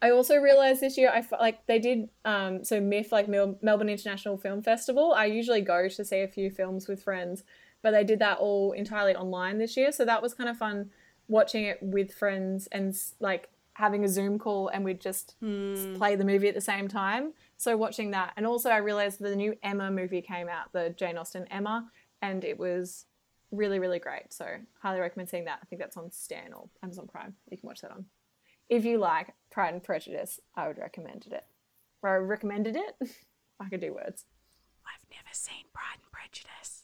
I also realized this year I like they did um so MIFF like Mel- Melbourne International Film Festival. I usually go to see a few films with friends, but they did that all entirely online this year, so that was kind of fun watching it with friends and like having a Zoom call and we'd just s- hmm. play the movie at the same time. So watching that, and also I realized the new Emma movie came out, the Jane Austen Emma, and it was really really great. So highly recommend seeing that. I think that's on Stan or Amazon Prime. You can watch that on. If you like Pride and Prejudice, I would recommend it. Or I recommended it. I could do words. I've never seen Pride and Prejudice.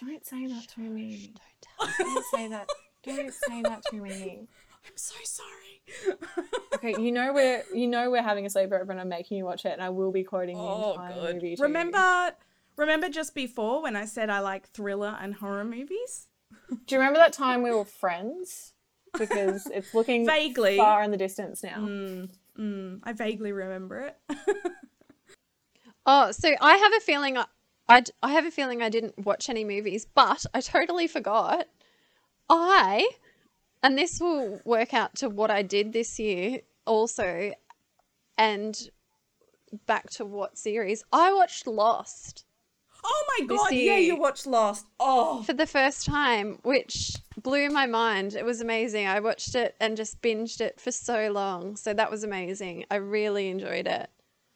Don't say that to me. Don't tell. Don't say that. Don't say that to me. I'm so sorry. Okay, you know we're you know we're having a sleepover and I'm making you watch it, and I will be quoting the oh, entire good. movie. To Remember, Remember just before when I said I like thriller and horror movies? Do you remember that time we were friends? Because it's looking Vaguely. far in the distance now. Mm, I vaguely remember it. Oh, so I have a feeling I I have a feeling I didn't watch any movies, but I totally forgot. I, and this will work out to what I did this year also, and back to what series I watched Lost oh my god, yeah, you watched Lost. Oh, for the first time, which blew my mind. It was amazing. I watched it and just binged it for so long. So that was amazing. I really enjoyed it.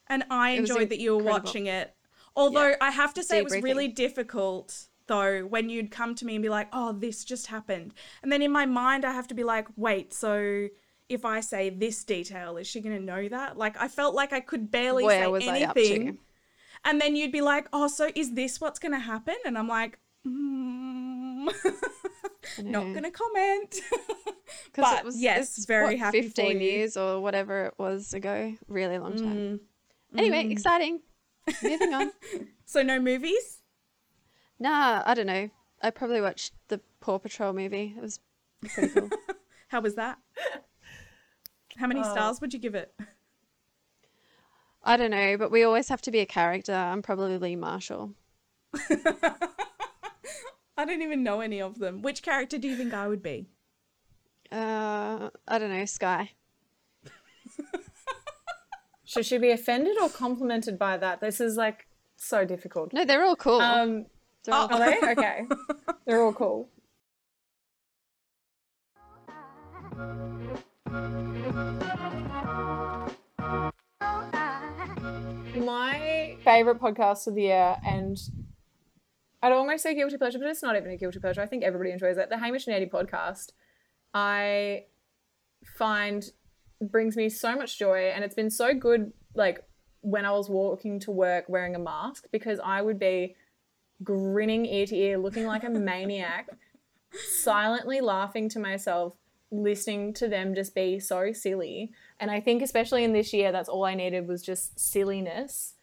and I It enjoyed that you were incredible. watching it. Although I have to say it was really difficult though when you'd come to me and be like, "Oh, this just happened." And then in my mind I have to be like, "Wait, so if I say this detail, is she going to know that?" Like I felt like I could barely Where say was I up anything. to? And then you'd be like, "Oh, so is this what's going to happen?" And I'm like, mm, "Not going to comment. but it was yes, it's, very what, happy 15 for you. years or whatever it was ago. Really long time. Mm. Anyway, exciting. Moving on. So no movies? Nah, I don't know. I probably watched the Paw Patrol movie. It was pretty cool. How was that? How many stars would you give it? I don't know, but we always have to be a character. I'm probably Lee Marshall. I don't even know any of them. Which character do you think I would be? Uh, I don't know, Sky. Should she be offended or complimented by that? This is like so difficult. No, they're all cool. Um, They're all they? Okay. They're all cool. My favorite podcast of the year, and I'd almost say guilty pleasure, but it's not even a guilty pleasure. I think everybody enjoys it. The Hamish and Andy podcast, I find brings me so much joy, and it's been so good. Like when I was walking to work wearing a mask, because I would be grinning ear to ear, looking like a maniac, silently laughing to myself, listening to them just be so silly. And I think, especially in this year, that's all I needed was just silliness.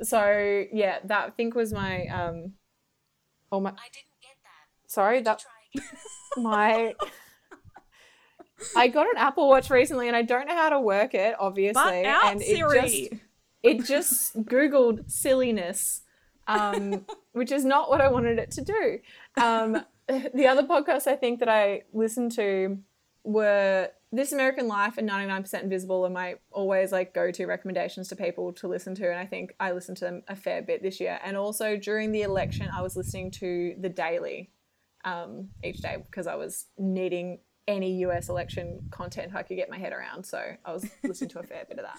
So yeah, that I think was my um. Oh my! I didn't get that. Sorry, that my. I got an Apple Watch recently, and I don't know how to work it. Obviously, But out, and Siri. it just it just googled silliness um, which is not what i wanted it to do. Um, the other podcasts i think that i listened to were this american life and 99% invisible are my always like go-to recommendations to people to listen to and i think i listened to them a fair bit this year. And also during the election i was listening to the daily um, each day because i was needing any us election content i could get my head around. So i was listening to a fair bit of that.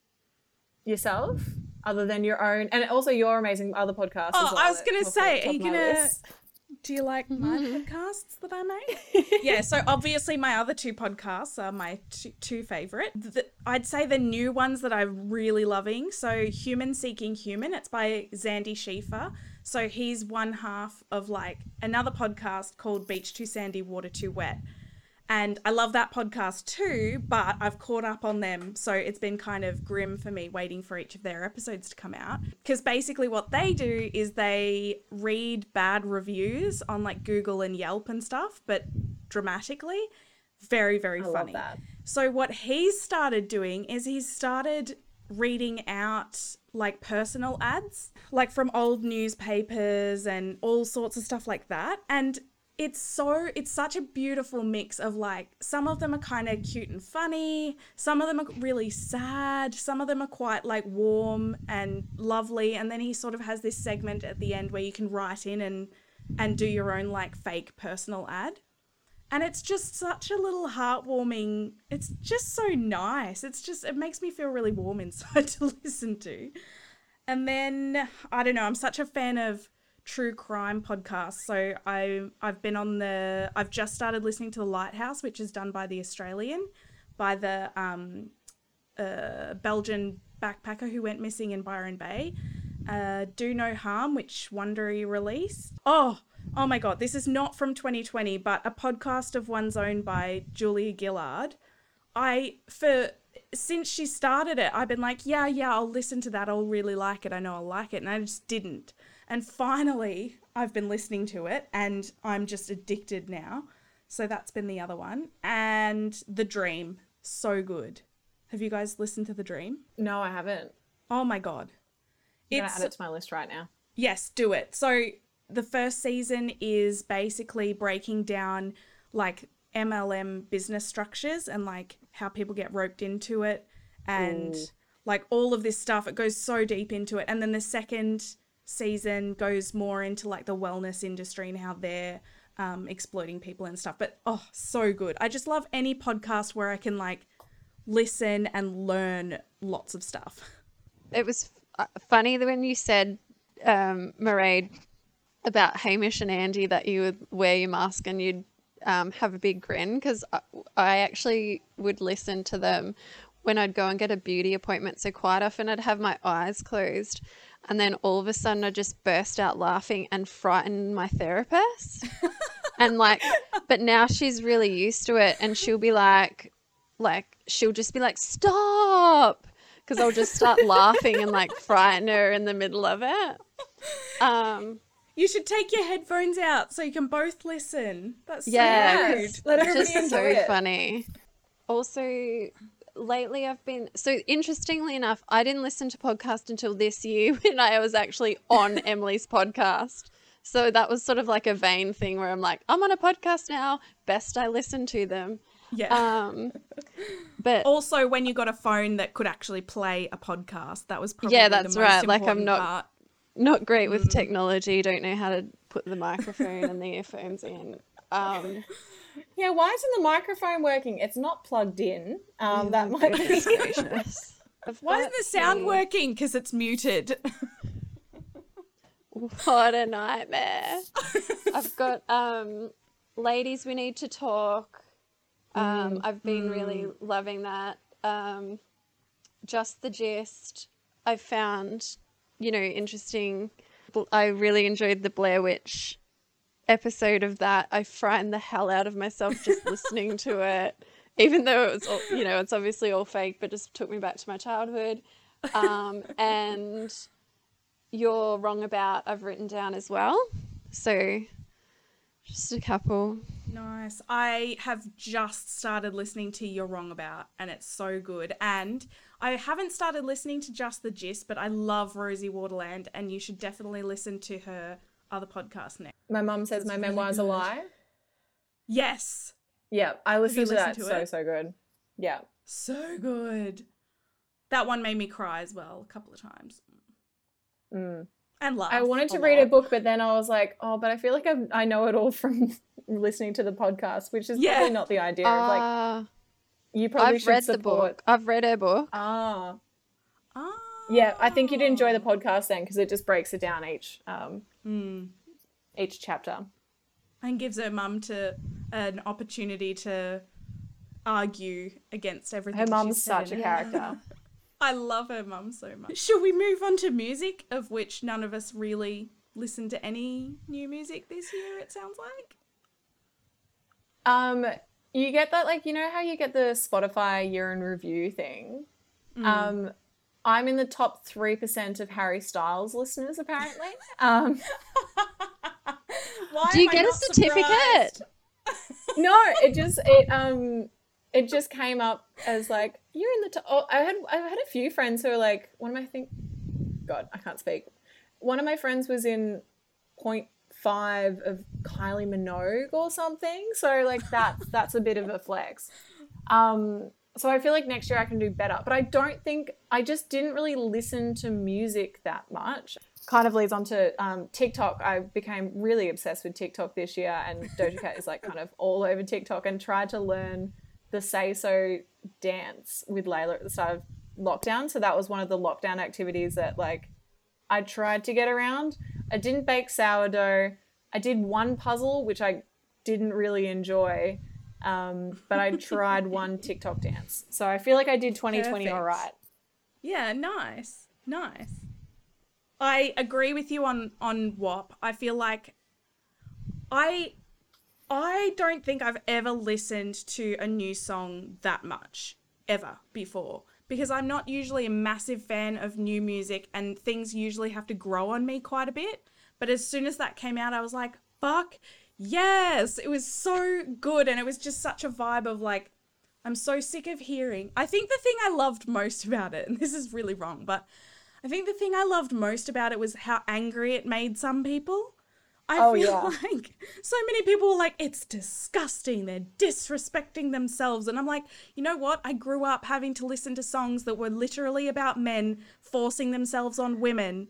Yourself other than your own and also your amazing other podcasts Oh, as well I was gonna say, are you top of my gonna- Do you like my mm-hmm. podcasts that I make? yeah, so obviously my other two podcasts are my two, two favorite. The, I'd say the new ones that I'm really loving. So Human Seeking Human, it's by Zandy Schiefer. So he's one half of like another podcast called Beach Too Sandy, Water Too Wet. And I love that podcast too, but I've caught up on them. So it's been kind of grim for me waiting for each of their episodes to come out. Because basically, what they do is they read bad reviews on like Google and Yelp and stuff, but dramatically. Very, very I love funny. that. So, what he's started doing is he's started reading out like personal ads, like from old newspapers and all sorts of stuff like that. And it's so it's such a beautiful mix of like some of them are kind of cute and funny some of them are really sad some of them are quite like warm and lovely and then he sort of has this segment at the end where you can write in and and do your own like fake personal ad. And it's just such a little heartwarming it's just so nice it's just it makes me feel really warm inside to listen to. And then i don't know i'm such a fan of true crime podcasts so i i've been on the i've just started listening to the lighthouse which is done by the australian by the um uh, belgian backpacker who went missing in byron bay uh, do no harm which wondery released oh oh my god this is not from 2020 but a podcast of one's own by julia gillard I for since she started it, I've been like, yeah, yeah, I'll listen to that. I'll really like it. I know I'll like it, and I just didn't. And finally, I've been listening to it and I'm just addicted now. So that's been the other one. And The Dream, so good. Have you guys listened to The Dream? No, I haven't. Oh my god. I'm gonna add it to my list right now. Yes, do it. So the first season is basically breaking down like MLM business structures and like how people get roped into it and Ooh. like all of this stuff. It goes so deep into it. And then the second season goes more into like the wellness industry and how they're um, exploiting people and stuff. But oh, so good. I just love any podcast where I can like listen and learn lots of stuff. It was f- uh, funny when you said, um, Mairead, about Hamish and Andy that you would wear your mask and you'd um, have a big grin because I, I actually would listen to them when I'd go and get a beauty appointment. So quite often I'd have my eyes closed and then all of a sudden I just burst out laughing and frightened my therapist. and like, but now she's really used to it and she'll be like, like, she'll just be like, stop. Because I'll just start laughing and like frighten her in the middle of it. Um, You should take your headphones out so you can both listen. That's so Yeah. Yes. Let everybody just so it. funny. Also, lately I've been so interestingly enough, I didn't listen to podcast until this year when I was actually on Emily's podcast. So that was sort of like a vain thing where I'm like, I'm on a podcast now. Best I listen to them. Yeah. Um, but also, when you got a phone that could actually play a podcast, that was probably Yeah, that's right. Like, I'm not- part. not great with Mm. technology. Don't know how to put the microphone and the earphones in. Um, Yeah, why isn't the microphone working? It's not plugged in. Um, that might be. goodness Why isn't the sound the- working? Because it's muted. What a nightmare. I've got um ladies we need to talk. Um I've been really loving that. Um just the gist. I found, you know, interesting. I really enjoyed the Blair Witch episode of that. I frightened the hell out of myself just listening to it. Even though it was all, you know, it's obviously all fake, but just took me back to my childhood. Um and you're wrong about I've written down as well. So just a couple. nice. I have just started listening to You're Wrong About, and it's so good. And I haven't started listening to Just the Gist, but I love Rosie Waterland, and you should definitely listen to her other podcast next. My mum says my really memoir's a lie. Yes. Yeah, I listened to that. to so so good. Yeah. So good. That one made me cry as well a couple of times. Mm. And laugh. I wanted to a read a book, but then I was like, oh, but I feel like I've, I know it all from listening to the podcast, which is Yeah. probably not the idea. of like Uh, you probably I've should read the support. book. I've read her book. Ah, Ah. yeah. I think you'd enjoy the podcast then because it just breaks it down each um Mm. Each chapter. and gives her mum to an opportunity to argue against everything. Her mum's such a character. I love her mum so much. Should we move on to music, of which none of us really listened to any new music this year? It sounds like. Um, you get that like you know how you get the Spotify year in review thing. Um, I'm in the top three percent of Harry Styles listeners apparently. um, Why Do you get a certificate? no, it just it um it just came up as like you're in the top. Oh, I had I had a few friends who were like one of my think. God, I can't speak. One of my friends was in point five of Kylie Minogue or something. So like that's that's a bit of a flex. Um, so I feel like next year I can do better. But I don't think I just didn't really listen to music that much. Kind of leads on to um, TikTok. I became really obsessed with TikTok this year, and Doja Cat is like kind of all over TikTok. And tried to learn the Say So dance with Layla at the start of lockdown. So that was one of the lockdown activities that like I tried to get around. I didn't bake sourdough. I did one puzzle, which I didn't really enjoy. Um, but I tried one TikTok dance. So I feel like I did 2020 all Perfect. right. Yeah, nice, nice. I agree with you on on WAP. I feel like I I don't think I've ever listened to a new song that much ever before because I'm not usually a massive fan of new music and things usually have to grow on me quite a bit. But as soon as that came out, I was like, fuck yes. It was so good. And it was just such a vibe of like, I'm so sick of hearing. I think the thing I loved most about it, and this is really wrong, but I think the thing I loved most about it was how angry it made some people. I Oh, feel yeah. like so many people were like, it's disgusting. They're disrespecting themselves. And I'm like, you know what? I grew up having to listen to songs that were literally about men forcing themselves on women.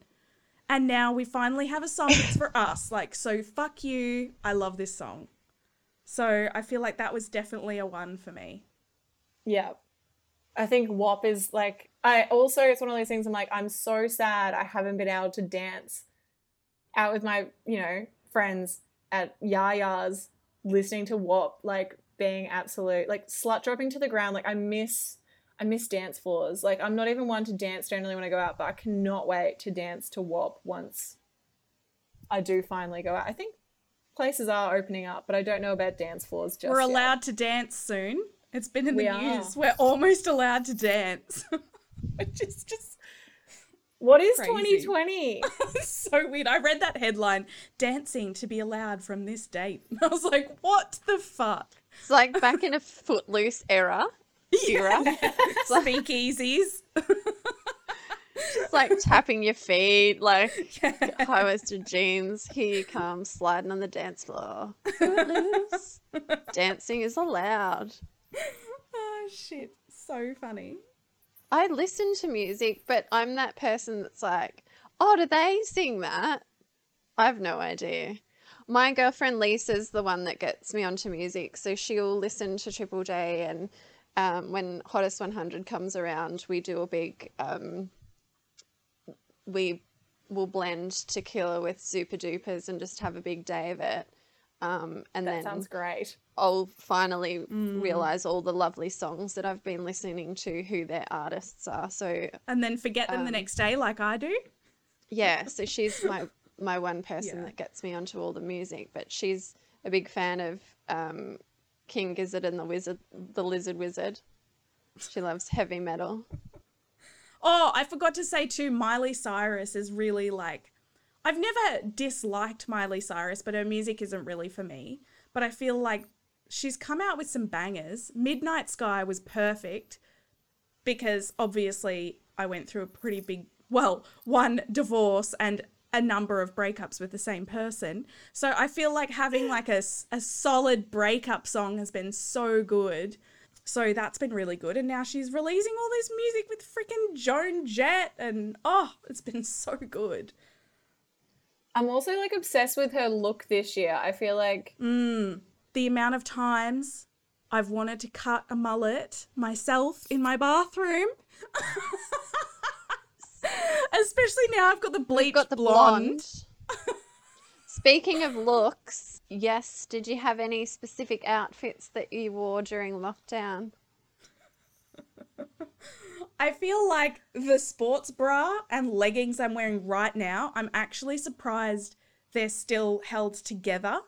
And now we finally have a song that's for us. Like, so fuck you. I love this song. So I feel like that was definitely a one for me. Yeah. I think WAP is like I also it's one of those things I'm like, I'm so sad I haven't been able to dance out with my, you know, friends at Yaya's listening to WAP, like being absolute like slut dropping to the ground. Like I miss I miss dance floors. Like I'm not even one to dance generally when I go out, but I cannot wait to dance to WAP once I do finally go out. I think places are opening up, but I don't know about dance floors just We're yet. allowed to dance soon. It's been in the We are. news. We're almost allowed to dance. Which is just What is Crazy. 2020? so weird. I read that headline, dancing to be allowed from this date. I was like, what the fuck? It's like back in a footloose era. Era. Speakeasies. It's like tapping your feet, like high waisted jeans. Here you come, sliding on the dance floor. Footloose. Dancing is allowed. oh shit. So funny. I listen to music, but I'm that person that's like, oh, do they sing that? I have no idea. My girlfriend Lisa's the one that gets me onto music, so she'll listen to Triple J, and um, when Hottest 100 comes around, we do a big, um, we will blend tequila with Zooper Doopers and just have a big day of it. Um, and That then sounds great. I'll finally realize all the lovely songs that I've been listening to, who their artists are. So And then forget them the Um, next day like I do. yeah, so she's my my one person Yeah. that gets me onto all the music, but she's a big fan of um, King Gizzard and the Wizard, the Lizard Wizard. She loves heavy metal. Oh, I forgot to say too, Miley Cyrus is really like I've never disliked Miley Cyrus, but her music isn't really for me. But I feel like she's come out with some bangers. Midnight Sky was perfect because obviously I went through a pretty big, well, one divorce and a number of breakups with the same person. So I feel like having like a, a solid breakup song has been so good. So that's been really good. And now she's releasing all this music with freaking Joan Jett. And oh, it's been so good. I'm also like obsessed with her look this year. I feel like Mm, the amount of times I've wanted to cut a mullet myself in my bathroom. Especially now I've got the bleached Got the blonde. blonde. Speaking of looks, yes, did you have any specific outfits that you wore during lockdown? I feel like the sports bra and leggings I'm wearing right now, I'm actually surprised they're still held together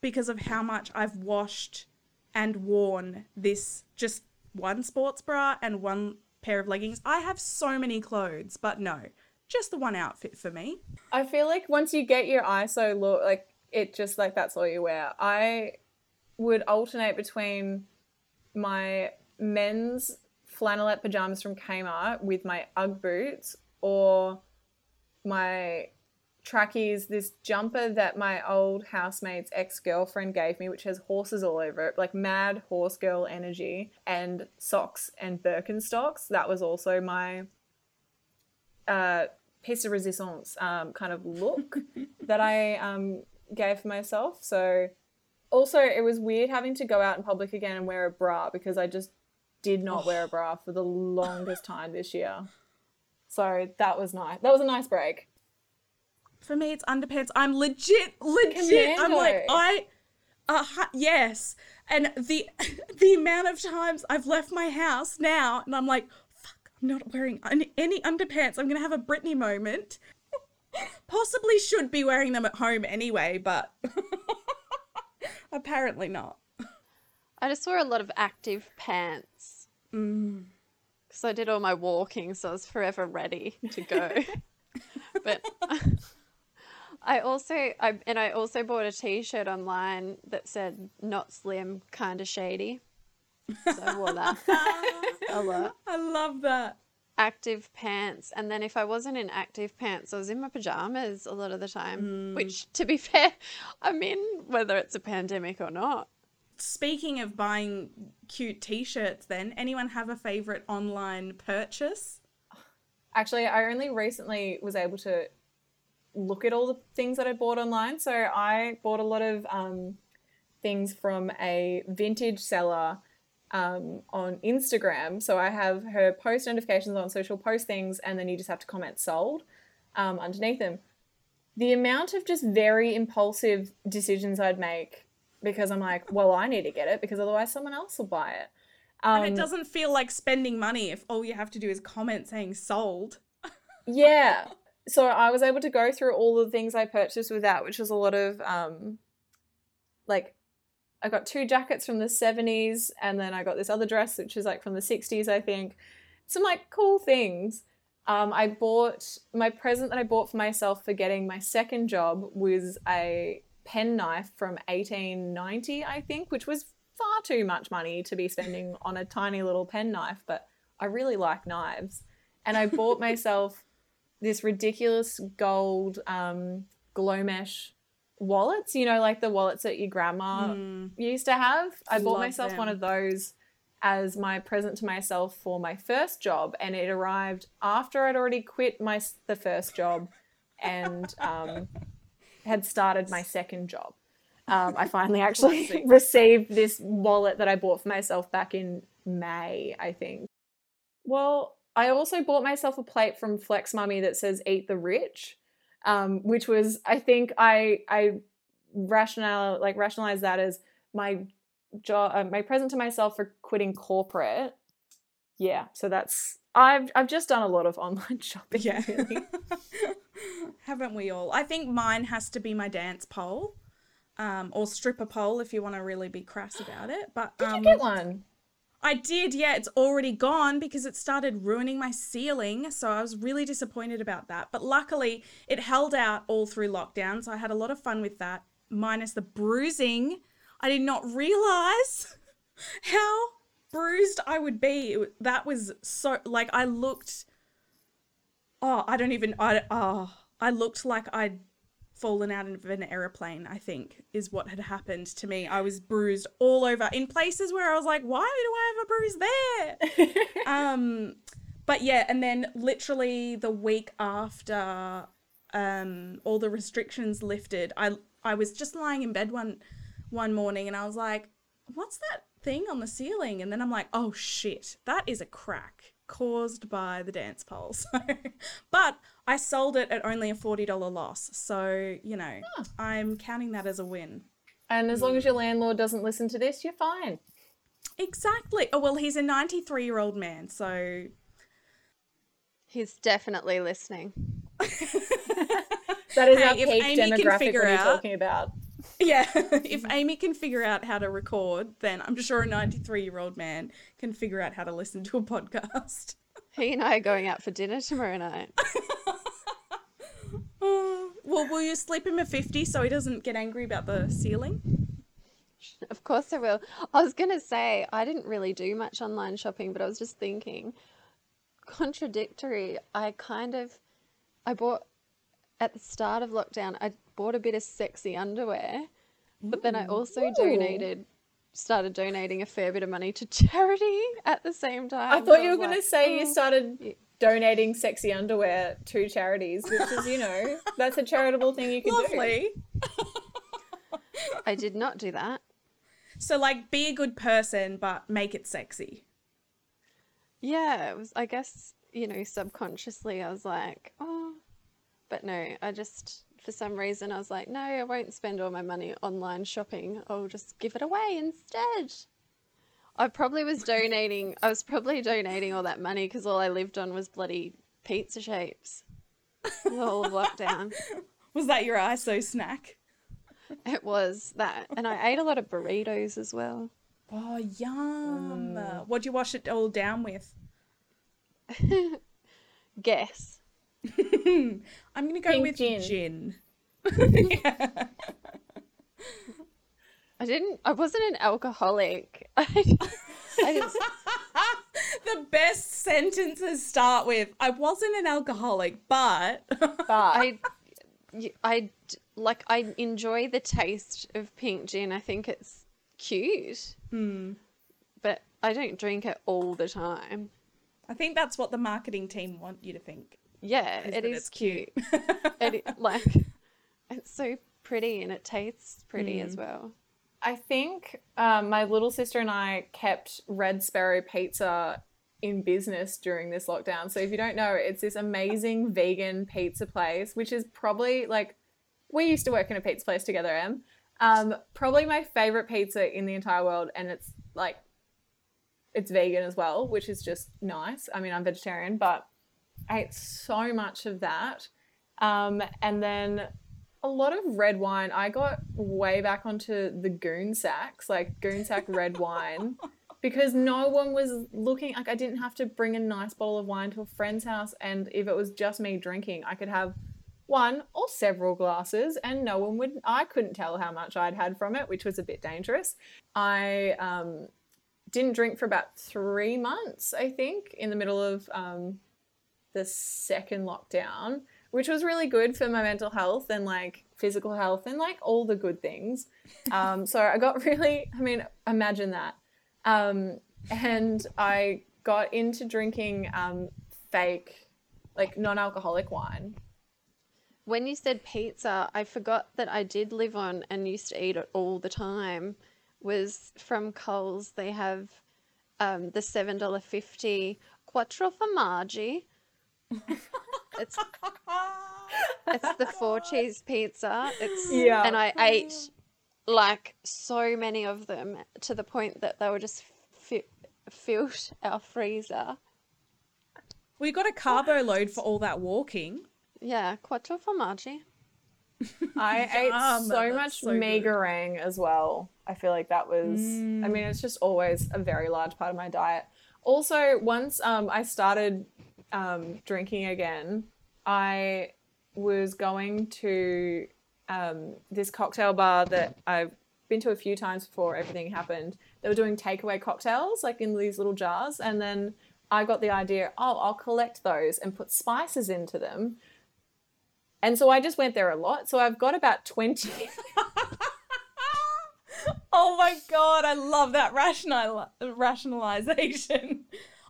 because of how much I've washed and worn this just one sports bra and one pair of leggings. I have so many clothes, but no, just the one outfit for me. I feel like once you get your ISO look, like it just like that's all you wear. I would alternate between my men's flannelette pajamas from Kmart with my UGG boots or my trackies, this jumper that my old housemate's ex girlfriend gave me, which has horses all over it, like mad horse girl energy, and socks and Birkenstocks. That was also my uh, piece de resistance um, kind of look that I um, gave myself. So, also, it was weird having to go out in public again and wear a bra because I just did not wear a bra for the longest time this year. So that was nice. That was a nice break. For me, it's underpants. I'm legit, legit. I'm like, I, uh, yes. And the the amount of times I've left my house now, and I'm like, fuck, I'm not wearing any, any underpants. I'm gonna have a Britney moment. Possibly should be wearing them at home anyway, but apparently not. I just wore a lot of active pants. Mm. because I did all my walking, so I was forever ready to go. but I also I and I also bought a T-shirt online that said "Not slim, kind of shady." So I wore that a lot. I love that. Active pants, and then if I wasn't in active pants, I was in my pajamas a lot of the time. Which, to be fair, I'm in whether it's a pandemic or not. Speaking of buying cute t-shirts then, anyone have a favorite online purchase? Actually, I only recently was able to look at all the things that I bought online. So I bought a lot of um, things from a vintage seller um, on Instagram. So I have her post notifications on, social post things and then you just have to comment sold um, underneath them. The amount of just very impulsive decisions I'd make because I'm like, well, I need to get it because otherwise someone else will buy it. Um, And it doesn't feel like spending money if all you have to do is comment saying sold. yeah so i was able to go through all the things i purchased with that which was a lot of um like i got two jackets from the 70s and then i got this other dress which is like from the 60s i think some like cool things um, i bought my present that i bought for myself for getting my second job was a pen knife from 1890 i think which was far too much money to be spending on a tiny little pen knife but i really like knives and i bought myself this ridiculous gold um, Glomesh wallets. You know, like the wallets that your grandma used to have. I bought Love myself one of those as my present to myself for my first job, and it arrived after I'd already quit my the first job and um, had started my second job. Um, I finally actually received this wallet that I bought for myself back in May, I think. Well, I also bought myself a plate from Flex Mami that says "Eat the Rich," um, which was I think I I rational like rationalized that as my job, uh, my present to myself for quitting corporate. Yeah, so that's I've I've just done a lot of online shopping. Yeah. really. Haven't we all? I think mine has to be my dance pole. Um, or stripper pole if you want to really be crass about it. But Did um, you get one? I did, yeah. It's already gone because it started ruining my ceiling. So I was really disappointed about that. But luckily, it held out all through lockdown. So I had a lot of fun with that, minus the bruising. I did not realize how bruised I would be. That was so, like, I looked. Oh, I don't even. I, oh, I looked like I'd fallen out of an aeroplane, I think, is what had happened to me. I was bruised all over in places where I was like, why do I have a bruise there? um, but yeah, and then literally the week after um, all the restrictions lifted, I I was just lying in bed one one morning and I was like, what's that thing on the ceiling? And then I'm like, oh shit, that is a crack caused by the dance pole. So, but I sold it at only a forty dollar loss. So you know, I'm counting that as a win. And as long as your landlord doesn't listen to this, you're fine. Exactly. Oh well, he's a 93 year old man, so He's definitely listening. That is Hey, our if peak demographic figure what are you talking about. Yeah. if mm-hmm. Amy can figure out how to record, then I'm sure a 93 year old man can figure out how to listen to a podcast. He and I are going out for dinner tomorrow night. well, will you slip him a 50 so he doesn't get angry about the ceiling? Of course I will. I was going to say, I didn't really do much online shopping, but I was just thinking, contradictory. I kind of, I bought, at the start of lockdown, I bought a bit of sexy underwear, but then I also donated, started donating a fair bit of money to charity at the same time. I So thought you were was going to like, say you "Mm." started donating sexy underwear to charities, which is, you know, that's a charitable thing you can do. Lovely. I did not do that. So, like, be a good person, but make it sexy. Yeah, it was, I guess, you know, subconsciously I was like, oh, but no, I just, for some reason, I was like, no, I won't spend all my money online shopping. I'll just give it away instead. I probably was donating, I was probably donating all that money because all I lived on was bloody pizza shapes. The whole of lockdown. Was that your ISO snack? It was that. And I ate a lot of burritos as well. Oh, yum. Mm. What'd you wash it all down with? Guess. I'm gonna go Pink with gin. gin. Yeah. I didn't. I wasn't an alcoholic. I, I didn't, the best sentences start with I wasn't an alcoholic, but But I, y- I d- like. I enjoy the taste of pink gin. I think it's cute, Hmm. but I don't drink it all the time. I think that's what the marketing team want you to think. Yeah, it is cute. it, like, it's so pretty and it tastes pretty as well. I think um, my little sister and I kept Red Sparrow Pizza in business during this lockdown. So if you don't know, it's this amazing vegan pizza place, which is probably like we used to work in a pizza place together, Em. Um, probably my favorite pizza in the entire world, and it's like it's vegan as well, which is just nice. I mean, I'm vegetarian, but ate so much of that. Um, and then a lot of red wine. I got way back onto the goon sacks, like goon sack red wine, because no one was looking. Like I didn't have to bring a nice bottle of wine to a friend's house, and if it was just me drinking, I could have one or several glasses, and no one would. I couldn't tell how much I'd had from it, which was a bit dangerous. I um, didn't drink for about three months, I think, in the middle of um, the second lockdown which was really good for my mental health and like physical health and like all the good things. Um, so I got really, I mean, imagine that. Um, and I got into drinking um, fake, like non alcoholic wine. When you said pizza, I forgot that I did live on and used to eat it all the time. Was from Coles. They have um, the seven dollar fifty quattro formaggi. It's it's the four cheese pizza. It's Yeah. and I ate like so many of them to the point that they were just fi- filled our freezer. We got a carbo load for all that walking. Yeah, quattro formaggi. I ate Yum, so much so good. megarang as well. I feel like that was, I mean, it's just always a very large part of my diet. Also, once um, I started um, drinking again, I was going to um, this cocktail bar that I've been to a few times before everything happened. They were doing takeaway cocktails, like in these little jars. And then I got the idea, oh, I'll collect those and put spices into them. And so I just went there a lot. So I've got about 20. Oh my god, I love that rational rationalization.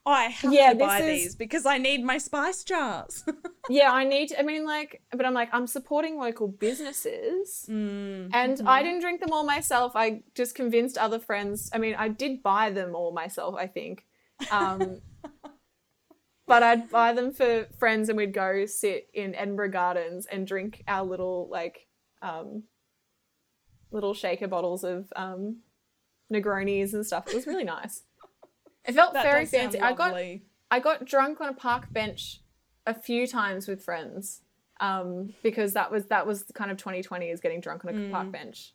I have Yeah, to buy is- these because I need my spice jars. yeah, I need, I mean, like, but I'm like, I'm supporting local businesses. Mm, And I didn't drink them all myself. I just convinced other friends. I mean, I did buy them all myself, I think. Um, but I'd buy them for friends and we'd go sit in Edinburgh Gardens and drink our little, like, um, little shaker bottles of um, Negronis and stuff. It was really nice. It felt that very fancy. I got. I got drunk on a park bench a few times with friends um, because that was that was kind of 2020 is getting drunk on a park bench.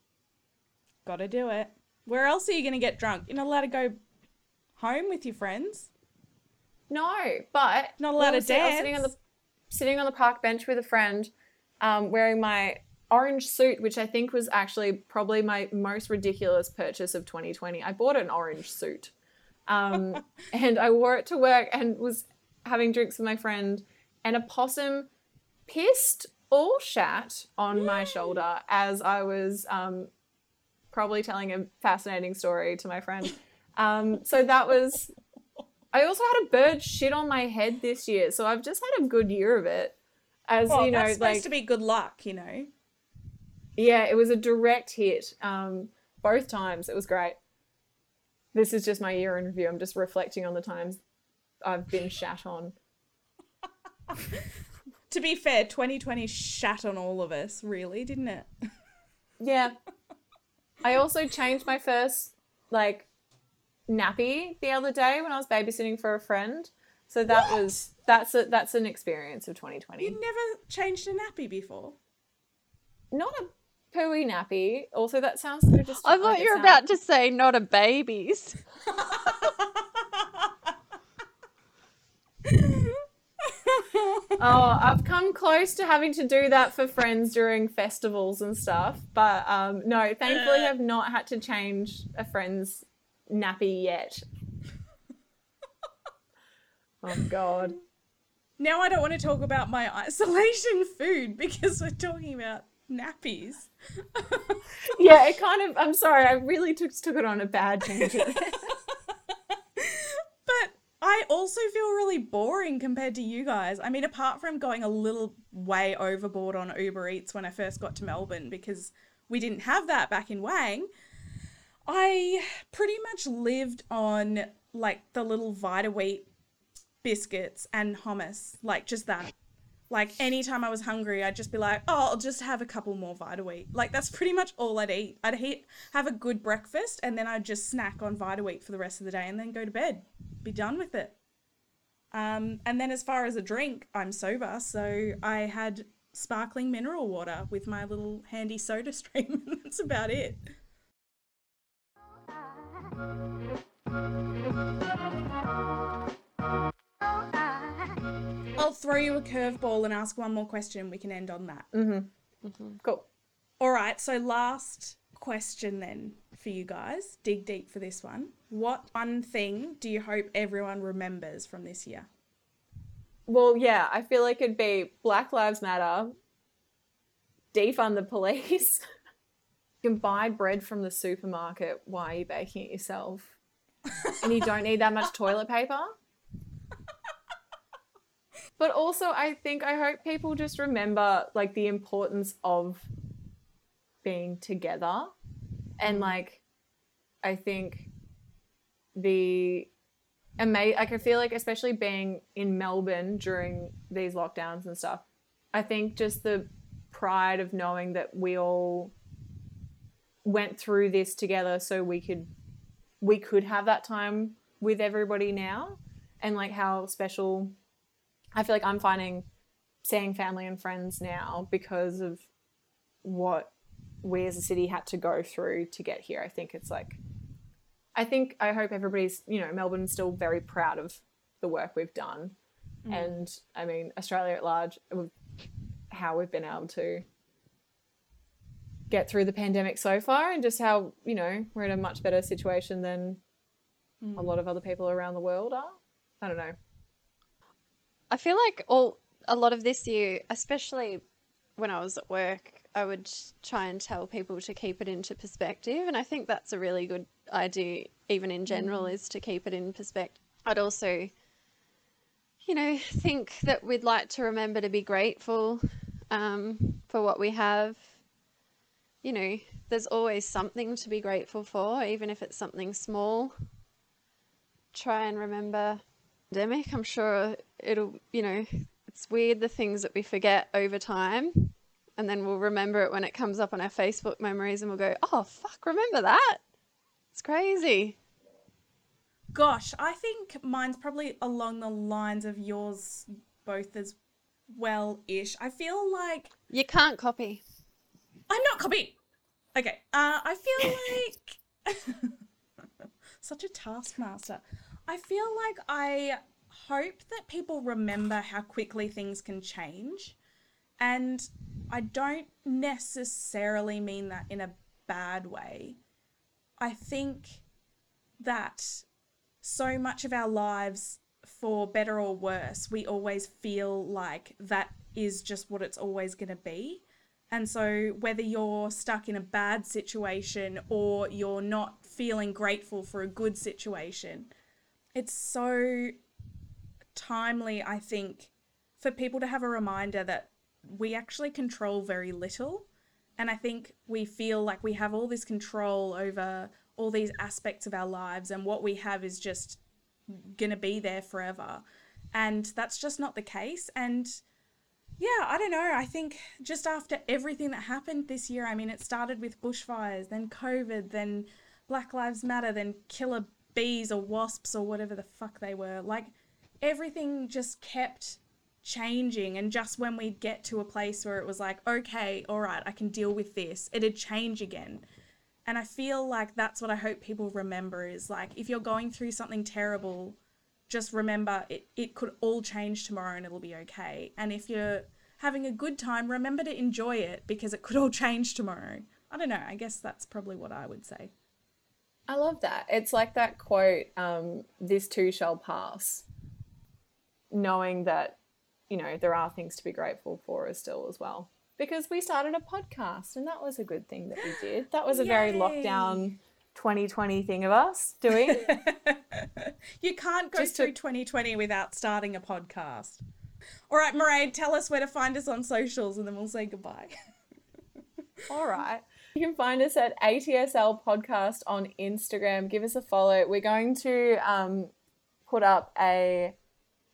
Gotta do it. Where else are you gonna get drunk? You're not allowed to go home with your friends. No, but Not allowed to sit- sitting on the sitting on the park bench with a friend, um, wearing my orange suit, which I think was actually probably my most ridiculous purchase of 2020. I bought an orange suit, um, and I wore it to work and was having drinks with my friend, and a possum pissed all shat on my shoulder as I was um, probably telling a fascinating story to my friend. Um, so that was. I also had a bird shit on my head this year, so I've just had a good year of it. As Well, you know, that's supposed like to be good luck, you know. yeah, it was a direct hit. Um, both times it was great. This is just my year in review. I'm just reflecting on the times I've been shat on. To be fair, 2020 shat on all of us, really, didn't it? Yeah. I also changed my first like nappy the other day when I was babysitting for a friend. So that was that's a that's an experience of 2020. You'd never changed a nappy before. Not a pooey nappy. Also, that sounds so just. I thought you were about to say not a baby's. oh, I've come close to having to do that for friends during festivals and stuff, but um, no, thankfully, I've not had to change a friend's nappy yet. oh God. Now I don't want to talk about my isolation food because we're talking about nappies. yeah, it kind of. I'm sorry, I really took took it on a bad tangent. but I also feel really boring compared to you guys. I mean, apart from going a little way overboard on Uber Eats when I first got to Melbourne because we didn't have that back in Wang, I pretty much lived on like the little Vita-Weat biscuits and hummus, like just that. Like anytime I was hungry, I'd just be like, "Oh, I'll just have a couple more Vita-Weat." Like that's pretty much all I'd eat. I'd eat, have a good breakfast, and then I'd just snack on Vita-Weat for the rest of the day, and then go to bed. Be done with it. Um, and then as far as a drink, I'm sober, so I had sparkling mineral water with my little handy soda stream, that's about it. I'll throw you a curveball and ask one more question. We can end on that. Mm-hmm. Mm-hmm. Cool. All right. So, last question then for you guys. Dig deep for this one. What one thing do you hope everyone remembers from this year? Well, yeah, I feel like it'd be Black Lives Matter, defund the police. you can buy bread from the supermarket. Why are you baking it yourself? and you don't need that much toilet paper. But also, I think I hope people just remember like the importance of being together. And like, I think the amazing, like, I feel like, especially being in Melbourne during these lockdowns and stuff, I think just the pride of knowing that we all went through this together so we could we could have that time with everybody now and like how special I feel like I'm finding seeing family and friends now because of what we as a city had to go through to get here. I think it's like, I think, I hope everybody's, you know, Melbourne's still very proud of the work we've done. Mm. And I mean, Australia at large, how we've been able to get through the pandemic so far and just how, you know, we're in a much better situation than mm. a lot of other people around the world are. I don't know. I feel like all a lot of this year, especially when I was at work, I would try and tell people to keep it into perspective, and I think that's a really good idea, even in general, mm. is to keep it in perspective. I'd also, you know, think that we'd like to remember to be grateful um, for what we have. You know, there's always something to be grateful for, even if it's something small. Try and remember pandemic. I'm sure it'll, you know, it's weird the things that we forget over time. And then we'll remember it when it comes up on our Facebook memories and we'll go, oh, fuck, remember that? It's crazy. Gosh, I think mine's probably along the lines of yours both as well ish. I feel like. You can't copy. I'm not copying. Okay. Uh, I feel like. Such a taskmaster. I feel like I hope that people remember how quickly things can change. And I don't necessarily mean that in a bad way. I think that so much of our lives, for better or worse, we always feel like that is just what it's always going to be. And so, whether you're stuck in a bad situation or you're not feeling grateful for a good situation, it's so timely, I think, for people to have a reminder that we actually control very little. And I think we feel like we have all this control over all these aspects of our lives, and what we have is just going to be there forever. And that's just not the case. And yeah, I don't know. I think just after everything that happened this year, I mean, it started with bushfires, then COVID, then Black Lives Matter, then killer bees or wasps or whatever the fuck they were. Like everything just kept changing and just when we'd get to a place where it was like okay all right i can deal with this it'd change again and i feel like that's what i hope people remember is like if you're going through something terrible just remember it, it could all change tomorrow and it'll be okay. And if you're having a good time, remember to enjoy it because it could all change tomorrow. I don't know. I guess that's probably what I would say. I love that. It's like that quote, um, this too shall pass. Knowing that, you know, there are things to be grateful for as still as well. Because we started a podcast and that was a good thing that we did. That was a very lockdown 2020 thing of us doing. you can't go Just to- through 2020 without starting a podcast. All right, Mairead, tell us where to find us on socials and then we'll say goodbye. All right. You can find us at ATSL Podcast on Instagram. Give us a follow. We're going to um, put up a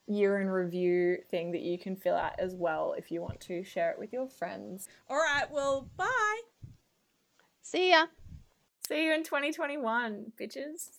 year in review thing that you can fill out as well if you want to share it with your friends. All right, well, bye. See ya. See you in 2021, bitches.